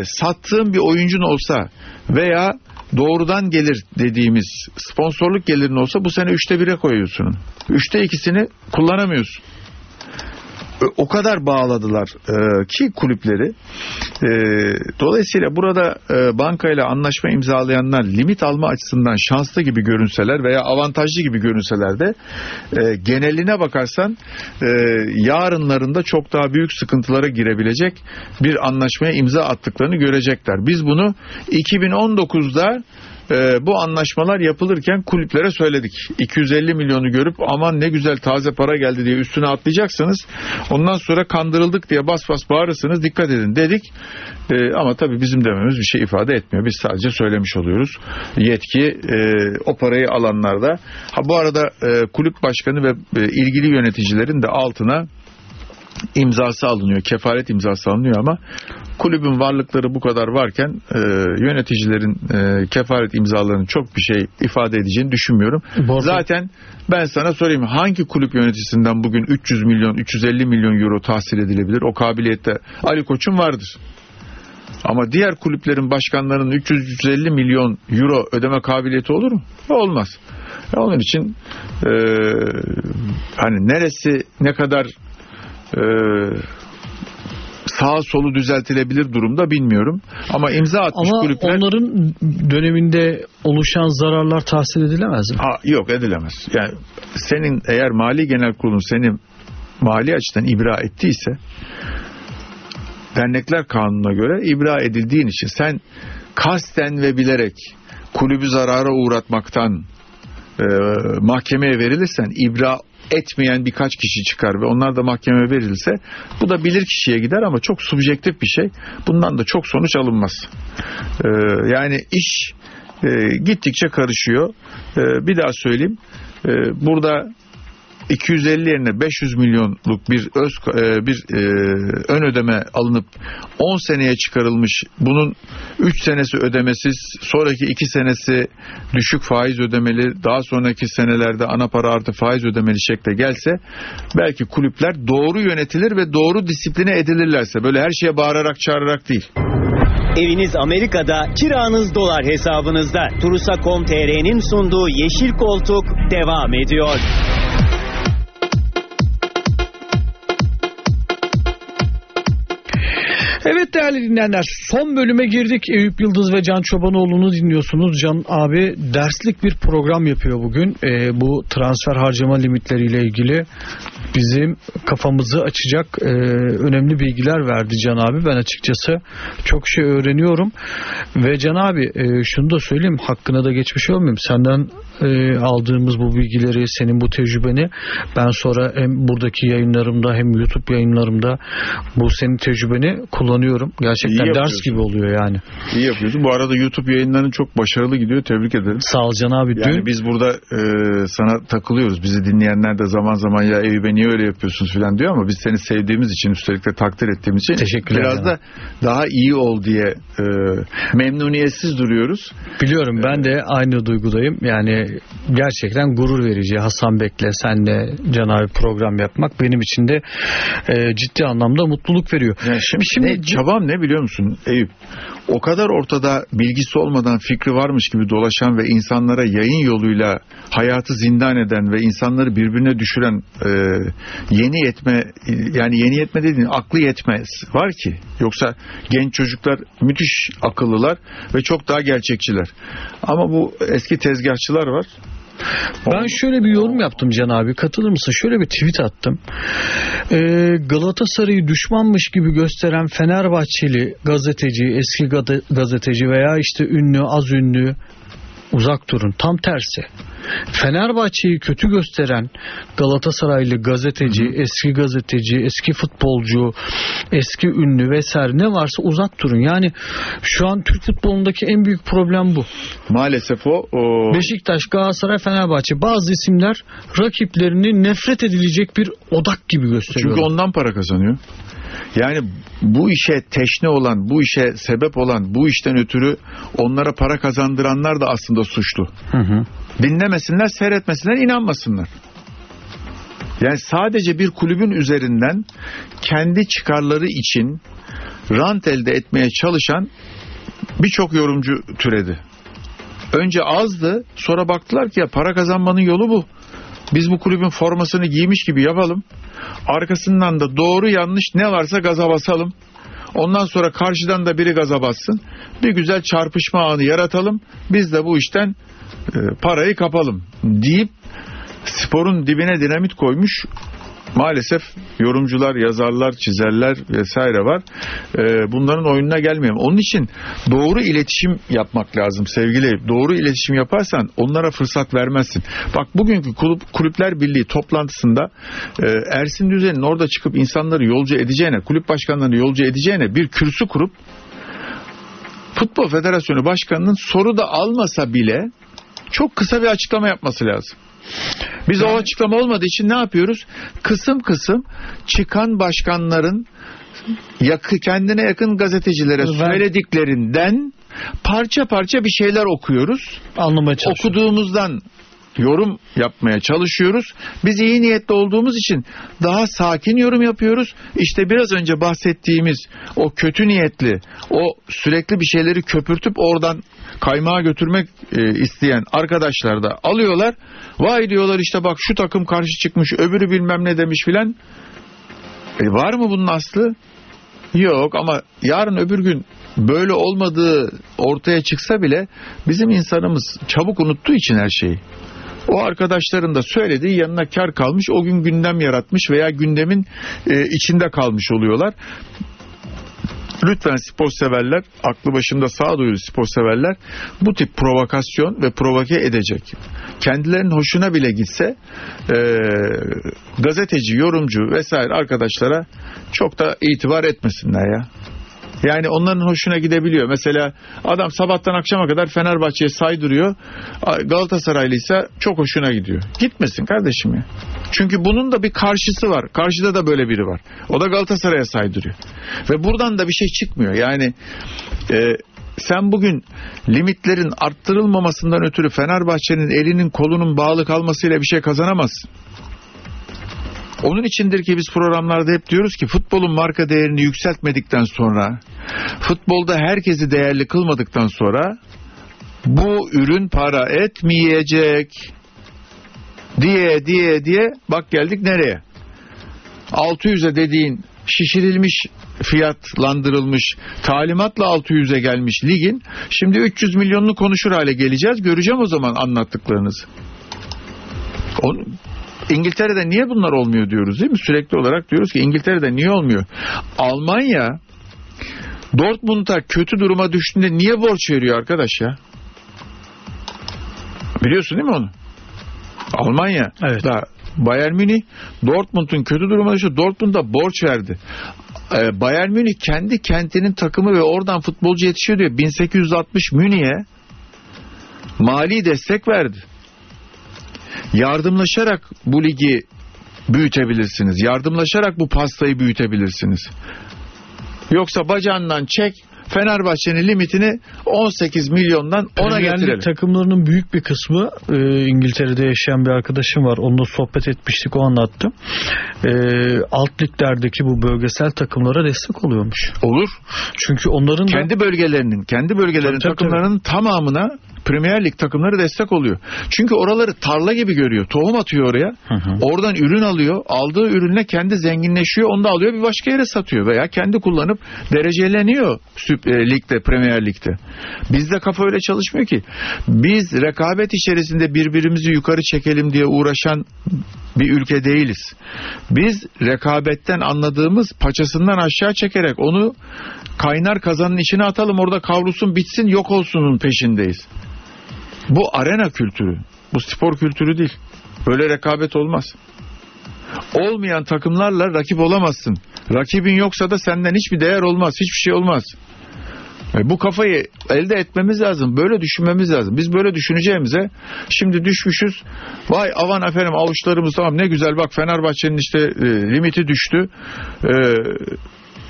sattığın bir oyuncun olsa veya doğrudan gelir dediğimiz sponsorluk gelirin olsa bu sene üçte bire koyuyorsun. Üçte ikisini kullanamıyorsun o kadar bağladılar e, ki kulüpleri. E, dolayısıyla burada e, bankayla anlaşma imzalayanlar limit alma açısından şanslı gibi görünseler veya avantajlı gibi görünseler de e, geneline bakarsan e, yarınlarında çok daha büyük sıkıntılara girebilecek bir anlaşmaya imza attıklarını görecekler. Biz bunu 2019'da e, bu anlaşmalar yapılırken kulüplere söyledik. 250 milyonu görüp aman ne güzel taze para geldi diye üstüne atlayacaksanız ondan sonra kandırıldık diye bas bas bağırırsınız dikkat edin dedik. E, ama tabii bizim dememiz bir şey ifade etmiyor. Biz sadece söylemiş oluyoruz. Yetki e, o parayı alanlarda. Ha bu arada e, kulüp başkanı ve e, ilgili yöneticilerin de altına imzası alınıyor. Kefaret imzası alınıyor ama kulübün varlıkları bu kadar varken e, yöneticilerin e, kefaret imzalarının çok bir şey ifade edeceğini düşünmüyorum. Borsa... Zaten ben sana sorayım hangi kulüp yöneticisinden bugün 300 milyon 350 milyon euro tahsil edilebilir? O kabiliyette Ali Koç'un vardır. Ama diğer kulüplerin başkanlarının 300-350 milyon euro ödeme kabiliyeti olur mu? Olmaz. Onun için e, hani neresi ne kadar e, sağ solu düzeltilebilir durumda bilmiyorum. Ama imza atmış Ama kulüpler... onların döneminde oluşan zararlar tahsil edilemez mi? Ha, yok edilemez. Yani senin eğer mali genel kurulun senin mali açıdan ibra ettiyse dernekler kanununa göre ibra edildiğin için sen kasten ve bilerek kulübü zarara uğratmaktan e, mahkemeye verilirsen ibra etmeyen birkaç kişi çıkar ve onlar da mahkemeye verilse bu da bilir kişiye gider ama çok subjektif bir şey. Bundan da çok sonuç alınmaz. Ee, yani iş e, gittikçe karışıyor. E, bir daha söyleyeyim. E, burada 250 yerine 500 milyonluk bir öz e, bir e, ön ödeme alınıp 10 seneye çıkarılmış. Bunun 3 senesi ödemesiz, sonraki 2 senesi düşük faiz ödemeli, daha sonraki senelerde ana para artı faiz ödemeli şekle gelse belki kulüpler doğru yönetilir ve doğru disipline edilirlerse böyle her şeye bağırarak çağırarak değil. Eviniz Amerika'da, kiranız dolar hesabınızda. Turusa.com.tr'nin sunduğu Yeşil Koltuk devam ediyor. Evet değerli dinleyenler son bölüme girdik. Eyüp Yıldız ve Can Çobanoğlu'nu dinliyorsunuz. Can abi derslik bir program yapıyor bugün. Ee, bu transfer harcama limitleriyle ilgili bizim kafamızı açacak e, önemli bilgiler verdi Can abi. Ben açıkçası çok şey öğreniyorum. Ve Can abi e, şunu da söyleyeyim hakkına da geçmiş olmayayım. Senden e, aldığımız bu bilgileri, senin bu tecrübeni ben sonra hem buradaki yayınlarımda hem YouTube yayınlarımda bu senin tecrübeni kullanıyorum. Gerçekten ders gibi oluyor yani. İyi yapıyorsun. Bu arada YouTube yayınların çok başarılı gidiyor. Tebrik ederim. Sağ ol Can abi. Yani Dün biz burada e, sana takılıyoruz. Bizi dinleyenler de zaman zaman ya Eyüp'e niye öyle yapıyorsunuz falan diyor ama biz seni sevdiğimiz için üstelik de takdir ettiğimiz için Teşekkürler biraz da daha iyi ol diye e, memnuniyetsiz duruyoruz. biliyorum ben de aynı duygudayım. Yani gerçekten gurur verici Hasan Bek'le senle Can abi program yapmak benim için de e, ciddi anlamda mutluluk veriyor. Yani şimdi, Şimdi ne, çabam ne biliyor musun Eyüp? O kadar ortada bilgisi olmadan fikri varmış gibi dolaşan ve insanlara yayın yoluyla hayatı zindan eden ve insanları birbirine düşüren e, yeni yetme yani yeni yetme dediğin aklı yetmez var ki. Yoksa genç çocuklar müthiş akıllılar ve çok daha gerçekçiler. Ama bu eski tezgahçılar var. Ben şöyle bir yorum yaptım Can abi katılır mısın? Şöyle bir tweet attım. Ee, Galatasaray'ı düşmanmış gibi gösteren Fenerbahçeli gazeteci, eski gazeteci veya işte ünlü, az ünlü uzak durun. Tam tersi. Fenerbahçe'yi kötü gösteren Galatasaraylı gazeteci, eski gazeteci, eski futbolcu, eski ünlü vesaire ne varsa uzak durun. Yani şu an Türk futbolundaki en büyük problem bu. Maalesef o, o Beşiktaş, Galatasaray, Fenerbahçe bazı isimler rakiplerini nefret edilecek bir odak gibi gösteriyor. çünkü ondan para kazanıyor. Yani bu işe teşne olan, bu işe sebep olan, bu işten ötürü onlara para kazandıranlar da aslında suçlu. Hı hı. Dinlemesinler, seyretmesinler, inanmasınlar. Yani sadece bir kulübün üzerinden kendi çıkarları için rant elde etmeye çalışan birçok yorumcu türedi. Önce azdı, sonra baktılar ki ya para kazanmanın yolu bu. Biz bu kulübün formasını giymiş gibi yapalım. Arkasından da doğru yanlış ne varsa gaza basalım. Ondan sonra karşıdan da biri gaza bassın. Bir güzel çarpışma anı yaratalım. Biz de bu işten e, parayı kapalım deyip sporun dibine dinamit koymuş maalesef yorumcular, yazarlar, çizerler vesaire var. Ee, bunların oyununa gelmiyorum. Onun için doğru iletişim yapmak lazım sevgili. Doğru iletişim yaparsan onlara fırsat vermezsin. Bak bugünkü kulüp, Kulüpler Birliği toplantısında e, Ersin Düzen'in orada çıkıp insanları yolcu edeceğine, kulüp başkanlarını yolcu edeceğine bir kürsü kurup Futbol Federasyonu Başkanı'nın soru da almasa bile çok kısa bir açıklama yapması lazım. Biz o açıklama olmadığı için ne yapıyoruz? Kısım kısım çıkan başkanların yakı, kendine yakın gazetecilere Ben- söylediklerinden parça parça bir şeyler okuyoruz. Anlamaya çalışıyorum. Okuduğumuzdan yorum yapmaya çalışıyoruz. Biz iyi niyetli olduğumuz için daha sakin yorum yapıyoruz. İşte biraz önce bahsettiğimiz o kötü niyetli, o sürekli bir şeyleri köpürtüp oradan kaymağa götürmek e, isteyen arkadaşlar da alıyorlar. Vay diyorlar işte bak şu takım karşı çıkmış, öbürü bilmem ne demiş filan. E var mı bunun aslı? Yok ama yarın öbür gün böyle olmadığı ortaya çıksa bile bizim insanımız çabuk unuttuğu için her şeyi. O arkadaşların da söylediği yanına kar kalmış, o gün gündem yaratmış veya gündemin e, içinde kalmış oluyorlar. Lütfen spor severler, aklı başında sağduyulu spor severler bu tip provokasyon ve provoke edecek. Kendilerinin hoşuna bile gitse e, gazeteci, yorumcu vesaire arkadaşlara çok da itibar etmesinler ya. Yani onların hoşuna gidebiliyor. Mesela adam sabahtan akşama kadar Fenerbahçe'ye saydırıyor. Galatasaraylı ise çok hoşuna gidiyor. Gitmesin kardeşim ya. Çünkü bunun da bir karşısı var. Karşıda da böyle biri var. O da Galatasaray'a saydırıyor. Ve buradan da bir şey çıkmıyor. Yani e, sen bugün limitlerin arttırılmamasından ötürü Fenerbahçe'nin elinin kolunun bağlı kalmasıyla bir şey kazanamazsın. Onun içindir ki biz programlarda hep diyoruz ki futbolun marka değerini yükseltmedikten sonra, futbolda herkesi değerli kılmadıktan sonra bu ürün para etmeyecek diye diye diye bak geldik nereye? 600'e dediğin şişirilmiş fiyatlandırılmış talimatla 600'e gelmiş ligin şimdi 300 milyonunu konuşur hale geleceğiz. Göreceğim o zaman anlattıklarınızı. İngiltere'de niye bunlar olmuyor diyoruz değil mi? Sürekli olarak diyoruz ki İngiltere'de niye olmuyor? Almanya Dortmund'a kötü duruma düştüğünde niye borç veriyor arkadaş ya? Biliyorsun değil mi onu? Almanya Evet. da Bayern Münih Dortmund'un kötü duruma düştü. Dortmund'a borç verdi. Ee, Bayern Münih kendi kentinin takımı ve oradan futbolcu yetişiyor diyor. 1860 Münih'e mali destek verdi. Yardımlaşarak bu ligi büyütebilirsiniz. Yardımlaşarak bu pastayı büyütebilirsiniz. Yoksa bacağından çek Fenerbahçe'nin limitini 18 milyondan 10'a Premier Lig getirelim. takımlarının büyük bir kısmı e, İngiltere'de yaşayan bir arkadaşım var. Onunla sohbet etmiştik o anlattı. E, alt liglerdeki bu bölgesel takımlara destek oluyormuş. Olur. Çünkü onların da Kendi bölgelerinin, kendi bölgelerinin Tabii, tabii, takımlarının tamamına Premier Lig takımları destek oluyor. Çünkü oraları tarla gibi görüyor. Tohum atıyor oraya. Hı hı. Oradan ürün alıyor. Aldığı ürünle kendi zenginleşiyor. Onu da alıyor bir başka yere satıyor. Veya kendi kullanıp dereceleniyor e, ligde, Premier Lig'de. Bizde kafa öyle çalışmıyor ki. Biz rekabet içerisinde birbirimizi yukarı çekelim diye uğraşan bir ülke değiliz. Biz rekabetten anladığımız paçasından aşağı çekerek onu kaynar kazanın içine atalım orada kavrusun bitsin yok olsunun peşindeyiz. Bu arena kültürü. Bu spor kültürü değil. Böyle rekabet olmaz. Olmayan takımlarla rakip olamazsın. Rakibin yoksa da senden hiçbir değer olmaz. Hiçbir şey olmaz. E, Bu kafayı elde etmemiz lazım. Böyle düşünmemiz lazım. Biz böyle düşüneceğimize şimdi düşmüşüz. Vay avan efendim avuçlarımız tamam ne güzel bak Fenerbahçe'nin işte e, limiti düştü. E,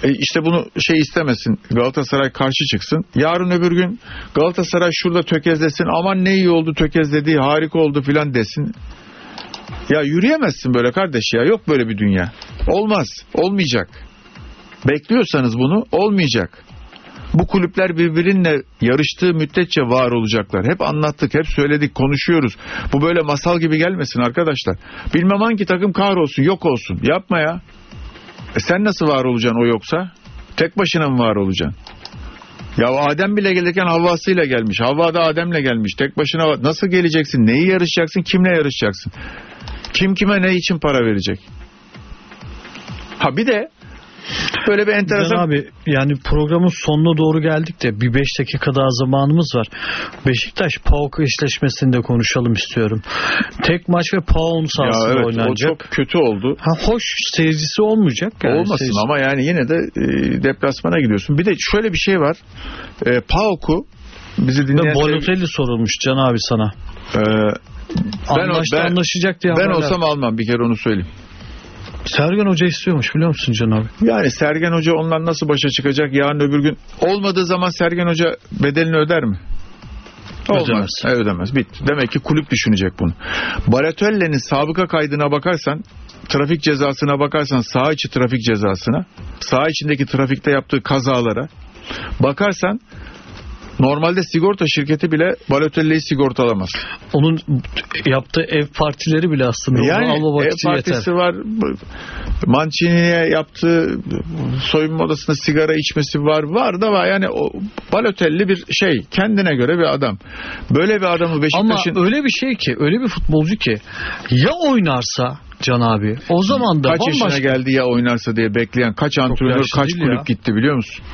e, işte bunu şey istemesin Galatasaray karşı çıksın. Yarın öbür gün Galatasaray şurada tökezlesin aman ne iyi oldu tökezledi harika oldu filan desin. Ya yürüyemezsin böyle kardeş ya yok böyle bir dünya. Olmaz olmayacak. Bekliyorsanız bunu olmayacak. Bu kulüpler birbirininle yarıştığı müddetçe var olacaklar. Hep anlattık, hep söyledik, konuşuyoruz. Bu böyle masal gibi gelmesin arkadaşlar. Bilmem hangi takım kahrolsun, yok olsun. Yapma ya. E sen nasıl var olacaksın o yoksa? Tek başına mı var olacaksın? Ya Adem bile gelirken Havva'sıyla gelmiş. Havva da Adem'le gelmiş. Tek başına nasıl geleceksin? Neyi yarışacaksın? Kimle yarışacaksın? Kim kime ne için para verecek? Ha bir de böyle bir enteresan Can abi yani programın sonuna doğru geldik de bir 5 dakika daha zamanımız var. Beşiktaş PAOK eşleşmesinde konuşalım istiyorum. Tek maç ve PAOK'un sahasında evet, o oynanacak. çok kötü oldu. Ha, hoş seyircisi olmayacak. Yani Olmasın seyircisi- ama yani yine de e, deplasmana gidiyorsun. Bir de şöyle bir şey var. E, PAOK'u bizi dinleyen Balotelli sorulmuş Can abi sana. e, ben, Anlaştı ben, anlaşacak diye ben haberler. olsam almam bir kere onu söyleyeyim. Sergen Hoca istiyormuş biliyor musun Can abi? Yani Sergen Hoca ondan nasıl başa çıkacak yarın öbür gün olmadığı zaman Sergen Hoca bedelini öder mi? Olmaz. Ödemez. E, ödemez. Bitti. Demek ki kulüp düşünecek bunu. Baratelli'nin sabıka kaydına bakarsan trafik cezasına bakarsan sağ içi trafik cezasına sağ içindeki trafikte yaptığı kazalara bakarsan normalde sigorta şirketi bile Balotelli'yi sigortalamaz. Onun yaptığı ev partileri bile aslında Yani ev için yeter. partisi var. Mancini'ye yaptığı soyunma odasında sigara içmesi var. Var da var. Yani o Balotelli bir şey. Kendine göre bir adam. Böyle bir adamı Ama Beşiktaş'ın öyle bir şey ki, öyle bir futbolcu ki ya oynarsa Can abi o zaman da kaç yaşına bambaşka. geldi ya oynarsa diye bekleyen kaç antrenör kaç kulüp ya. gitti biliyor musun?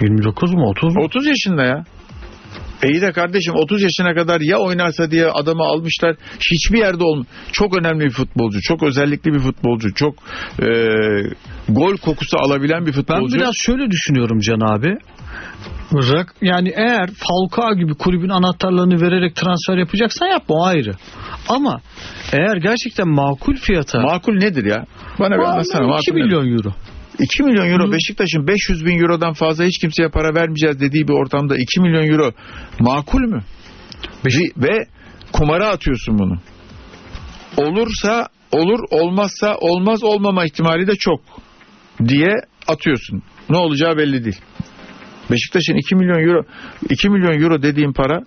29 mu 30 mu? 30 yaşında ya. İyi de kardeşim 30 yaşına kadar ya oynarsa diye adamı almışlar. Hiçbir yerde olm. Çok önemli bir futbolcu. Çok özellikli bir futbolcu. Çok e, gol kokusu alabilen bir Ben futbolcu. biraz şöyle düşünüyorum Can abi. Rak- Yani eğer Falcao gibi kulübün anahtarlarını vererek transfer yapacaksan yapma o ayrı. Ama eğer gerçekten makul fiyata Makul nedir ya? Bana bir anlatsana. 2 Makul nedir? milyon euro. 2 milyon euro. Beşiktaş'ın 500 bin eurodan fazla hiç kimseye para vermeyeceğiz dediği bir ortamda 2 milyon euro makul mü? Ve- Ve kumara atıyorsun bunu. Olursa olur olmazsa olmaz olmama ihtimali de çok diye atıyorsun. Ne olacağı belli değil. Beşiktaş'ın 2 milyon euro 2 milyon euro dediğim para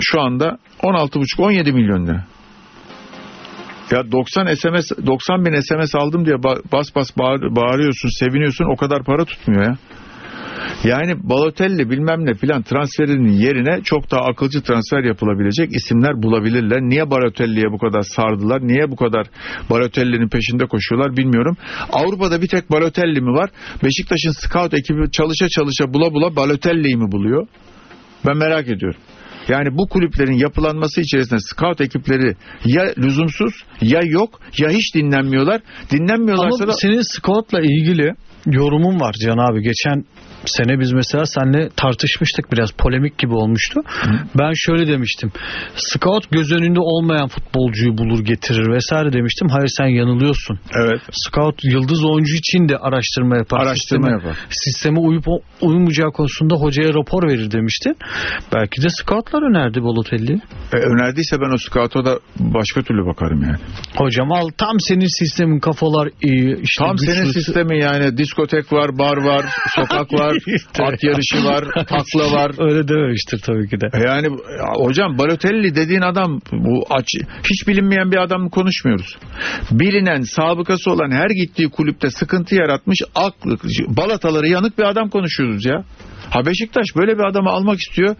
şu anda 16,5-17 milyon lira. Ya 90 SMS 90 bin SMS aldım diye ba- bas bas bağır- bağırıyorsun, seviniyorsun o kadar para tutmuyor ya. Yani Balotelli bilmem ne filan transferinin yerine çok daha akılcı transfer yapılabilecek isimler bulabilirler. Niye Balotelli'ye bu kadar sardılar? Niye bu kadar Balotelli'nin peşinde koşuyorlar bilmiyorum. Avrupa'da bir tek Balotelli mi var? Beşiktaş'ın scout ekibi çalışa çalışa bula bula Balotelli'yi mi buluyor? Ben merak ediyorum. Yani bu kulüplerin yapılanması içerisinde scout ekipleri ya lüzumsuz ya yok ya hiç dinlenmiyorlar. Dinlenmiyorlarsa Ama da senin Scott'la ilgili yorumun var Can abi. Geçen sene biz mesela seninle tartışmıştık biraz polemik gibi olmuştu. Ben şöyle demiştim. Scout göz önünde olmayan futbolcuyu bulur getirir vesaire demiştim. Hayır sen yanılıyorsun. evet Scout yıldız oyuncu için de araştırma yapar. araştırma Sisteme- yapar. Sisteme uyup uymayacağı konusunda hocaya rapor verir demiştin. Belki de scoutlar önerdi Balotelli'yi. E, önerdiyse ben o scout'a da başka türlü bakarım yani. Hocam al tam senin sistemin kafalar iyi. işte Tam senin güçlü- sistemi yani diskotek var, bar var, sokak var. At yarışı var, takla var. Öyle dememiştir tabii ki de. Yani ya hocam Balotelli dediğin adam bu aç, hiç bilinmeyen bir adam mı konuşmuyoruz. Bilinen, sabıkası olan her gittiği kulüpte sıkıntı yaratmış aklı, balataları yanık bir adam konuşuyoruz ya. Ha Beşiktaş böyle bir adamı almak istiyor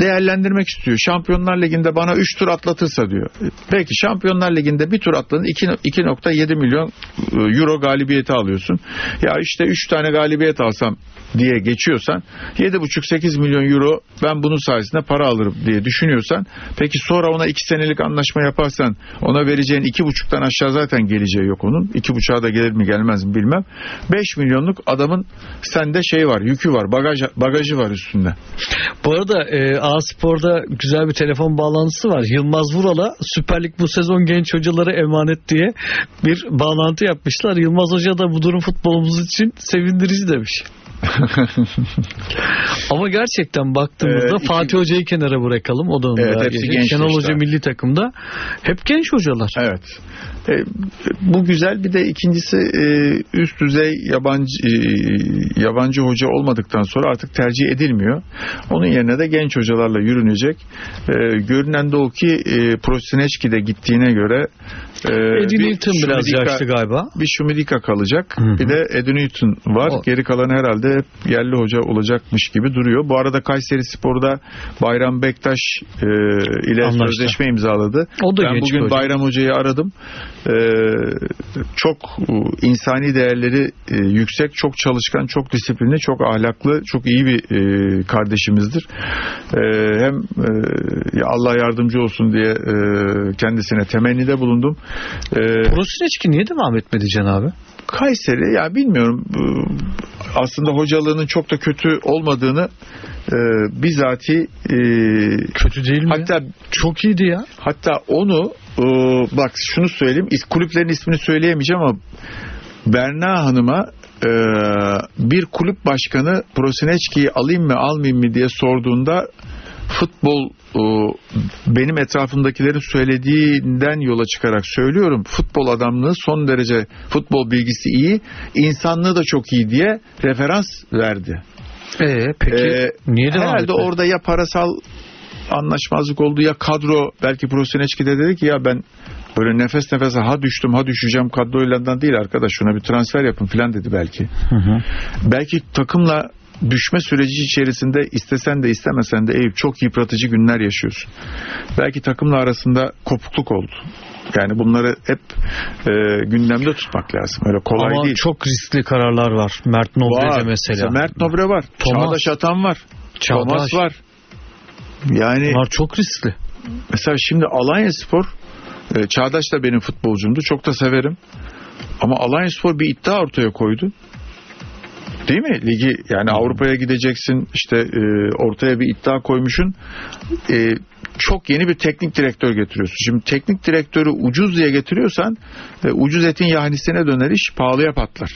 değerlendirmek istiyor. Şampiyonlar Ligi'nde bana 3 tur atlatırsa diyor. Peki Şampiyonlar Ligi'nde bir tur atladın 2.7 milyon e, euro galibiyeti alıyorsun. Ya işte 3 tane galibiyet alsam diye geçiyorsan 7,5-8 milyon euro ben bunun sayesinde para alırım diye düşünüyorsan peki sonra ona 2 senelik anlaşma yaparsan ona vereceğin 2,5'tan aşağı zaten geleceği yok onun. 2,5'a da gelir mi gelmez mi bilmem. 5 milyonluk adamın sende şey var yükü var bagaj, bagajı var üstünde. Bu arada e, A-Spor'da güzel bir telefon bağlantısı var. Yılmaz Vural'a Süper Lig bu sezon genç hocalara emanet diye bir bağlantı yapmışlar. Yılmaz Hoca da bu durum futbolumuz için sevindirici demiş. Ama gerçekten baktığımızda Ee, iki- Fatih Hoca'yı kenara bırakalım. O da onda. Evet, hepsi genç Şenol Hoca yaşta. milli takımda hep genç hocalar. Evet. E, bu güzel bir de ikincisi e, üst düzey yabancı e, yabancı hoca olmadıktan sonra artık tercih edilmiyor. Onun yerine de genç hocalarla yürünecek. E, görünen de o ki e, Prosineçki de gittiğine göre e, bir Newton biraz yaşlı galiba. bir Şumidika kalacak. Hı hı. Bir de Eddie Newton var. O- Geri kalan herhalde yerli hoca olacakmış gibi duruyor. Bu arada Kayseri Spor'da Bayram Bektaş e, ile Anlaştı. sözleşme imzaladı. O da ben bugün bir hoca. Bayram Hoca'yı aradım. E, çok e, insani değerleri e, yüksek, çok çalışkan, çok disiplinli, çok ahlaklı, çok iyi bir e, kardeşimizdir. E, hem e, Allah yardımcı olsun diye e, kendisine temennide bulundum. E, Prosineçki niye devam etmedi Can abi? Kayseri ya bilmiyorum aslında hocalığının çok da kötü olmadığını e, bizatihi e, Kötü değil mi? hatta çok iyiydi ya. hatta onu e, bak şunu söyleyeyim kulüplerin ismini söyleyemeyeceğim ama Berna Hanım'a e, bir kulüp başkanı Prosineçki'yi alayım mı almayayım mı diye sorduğunda futbol e, benim etrafımdakilerin söylediğinden yola çıkarak söylüyorum. Futbol adamlığı son derece futbol bilgisi iyi, insanlığı da çok iyi diye referans verdi. Ee, peki Ee, niye devam Herhalde etmedi? orada ya parasal anlaşmazlık oldu ya kadro belki Prosineçki de dedi ki ya ben böyle nefes nefese ha düştüm ha düşeceğim kadroyla değil arkadaş şuna bir transfer yapın filan dedi belki. Hı hı. Belki takımla düşme süreci içerisinde istesen de istemesen de Eyüp çok yıpratıcı günler yaşıyorsun. Belki takımla arasında kopukluk oldu. Yani bunları hep e, gündemde tutmak lazım. Öyle kolay Ama değil. çok riskli kararlar var. Mert Nobre'de Var. mesela. Mert Nobre var. Thomas. Çağdaş Atan var. Çağdaş. Thomas var. Yani Bunlar çok riskli. mesela şimdi Alanya Spor e, Çağdaş da benim futbolcumdu. Çok da severim. Ama Alanya Spor bir iddia ortaya koydu. Değil mi? Ligi yani Avrupa'ya gideceksin işte e, ortaya bir iddia koymuşsun. E, çok yeni bir teknik direktör getiriyorsun. Şimdi teknik direktörü ucuz diye getiriyorsan e, ucuz etin yahnisine döner iş pahalıya patlar.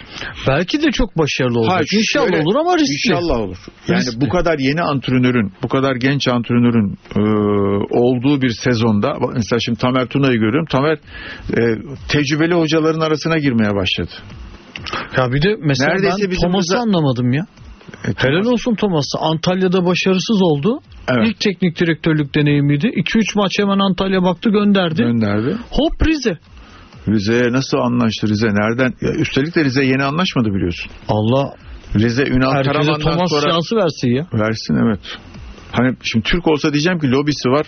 Belki de çok başarılı olacak. Ha, İnşallah şöyle, olur ama riskli. İnşallah olur. Yani Riskli. bu kadar yeni antrenörün, bu kadar genç antrenörün e, olduğu bir sezonda mesela şimdi Tamer Tuna'yı görüyorum. Tamer e, tecrübeli hocaların arasına girmeye başladı. Ya bir de mesela Neredeyse ben Thomas'ı bize- anlamadım ya. E, Helal Thomas- olsun Thomas'a. Antalya'da başarısız oldu. Evet. İlk teknik direktörlük deneyimiydi. 2-3 maç hemen Antalya baktı gönderdi. gönderdi. Hop Rize. Rize'ye nasıl anlaştı Rize? Nereden? Ya, üstelik de Rize yeni anlaşmadı biliyorsun. Allah Rize Ünal herkese Karaman'dan Thomas sonra şansı versin ya. versin evet. Hani şimdi Türk olsa diyeceğim ki lobisi var.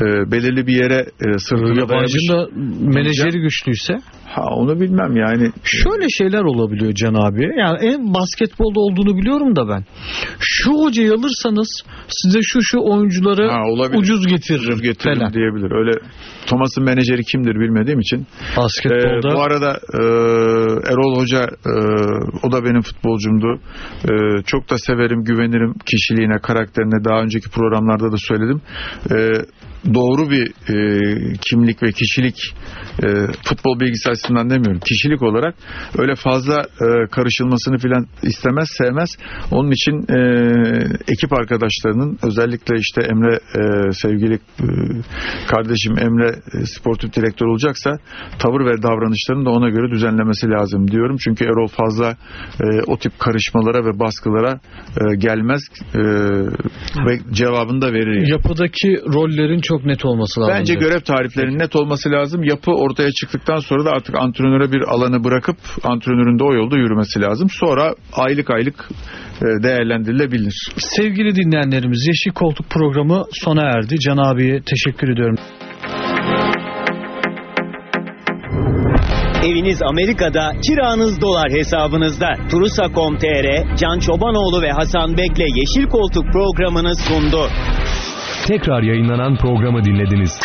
E, belirli bir yere e, sırtıyla dayamış. Yabancının da menajeri güçlüyse. Ha onu bilmem yani. Şöyle şeyler olabiliyor Can abi. Yani en basketbolda olduğunu biliyorum da ben. Şu hocayı alırsanız size şu şu oyuncuları Ha, olabilir. ucuz getirir. Ucuz getiririm falan. diyebilir. Öyle Thomas'ın menajeri kimdir bilmediğim için. Ee, Basketbolda bu arada e, Erol Hoca e, o da benim futbolcumdu. E, çok da severim, güvenirim kişiliğine, karakterine. Daha önceki programlarda da söyledim. E, doğru bir e, kimlik ve kişilik e, futbol bilgisi açısından demiyorum. Kişilik olarak öyle fazla e, karışılmasını filan istemez, sevmez. Onun için e, ekip arkadaşlarının özellikle işte Emre e, sevgili e, kardeşim Emre e, sportif direktör olacaksa tavır ve davranışlarını da ona göre düzenlemesi lazım diyorum. Çünkü Erol fazla e, o tip karışmalara ve baskılara e, gelmez e, ve cevabını da verir. yapıdaki rollerin çok net olması lazım. Bence diyor. görev tariflerinin net olması lazım. Yapı ortaya çıktıktan sonra da artık antrenöre bir alanı bırakıp antrenörün de o yolda yürümesi lazım. Sonra aylık aylık e, değerlendirilebilir. Sevgili dinleyenlerimiz Yeşil Koltuk programı sona erdi. Can abiye teşekkür ediyorum. Eviniz Amerika'da, kiranız dolar hesabınızda. Turusa.com.tr, Can Çobanoğlu ve Hasan Bek'le Yeşil Koltuk programını sundu. Tekrar yayınlanan programı dinlediniz.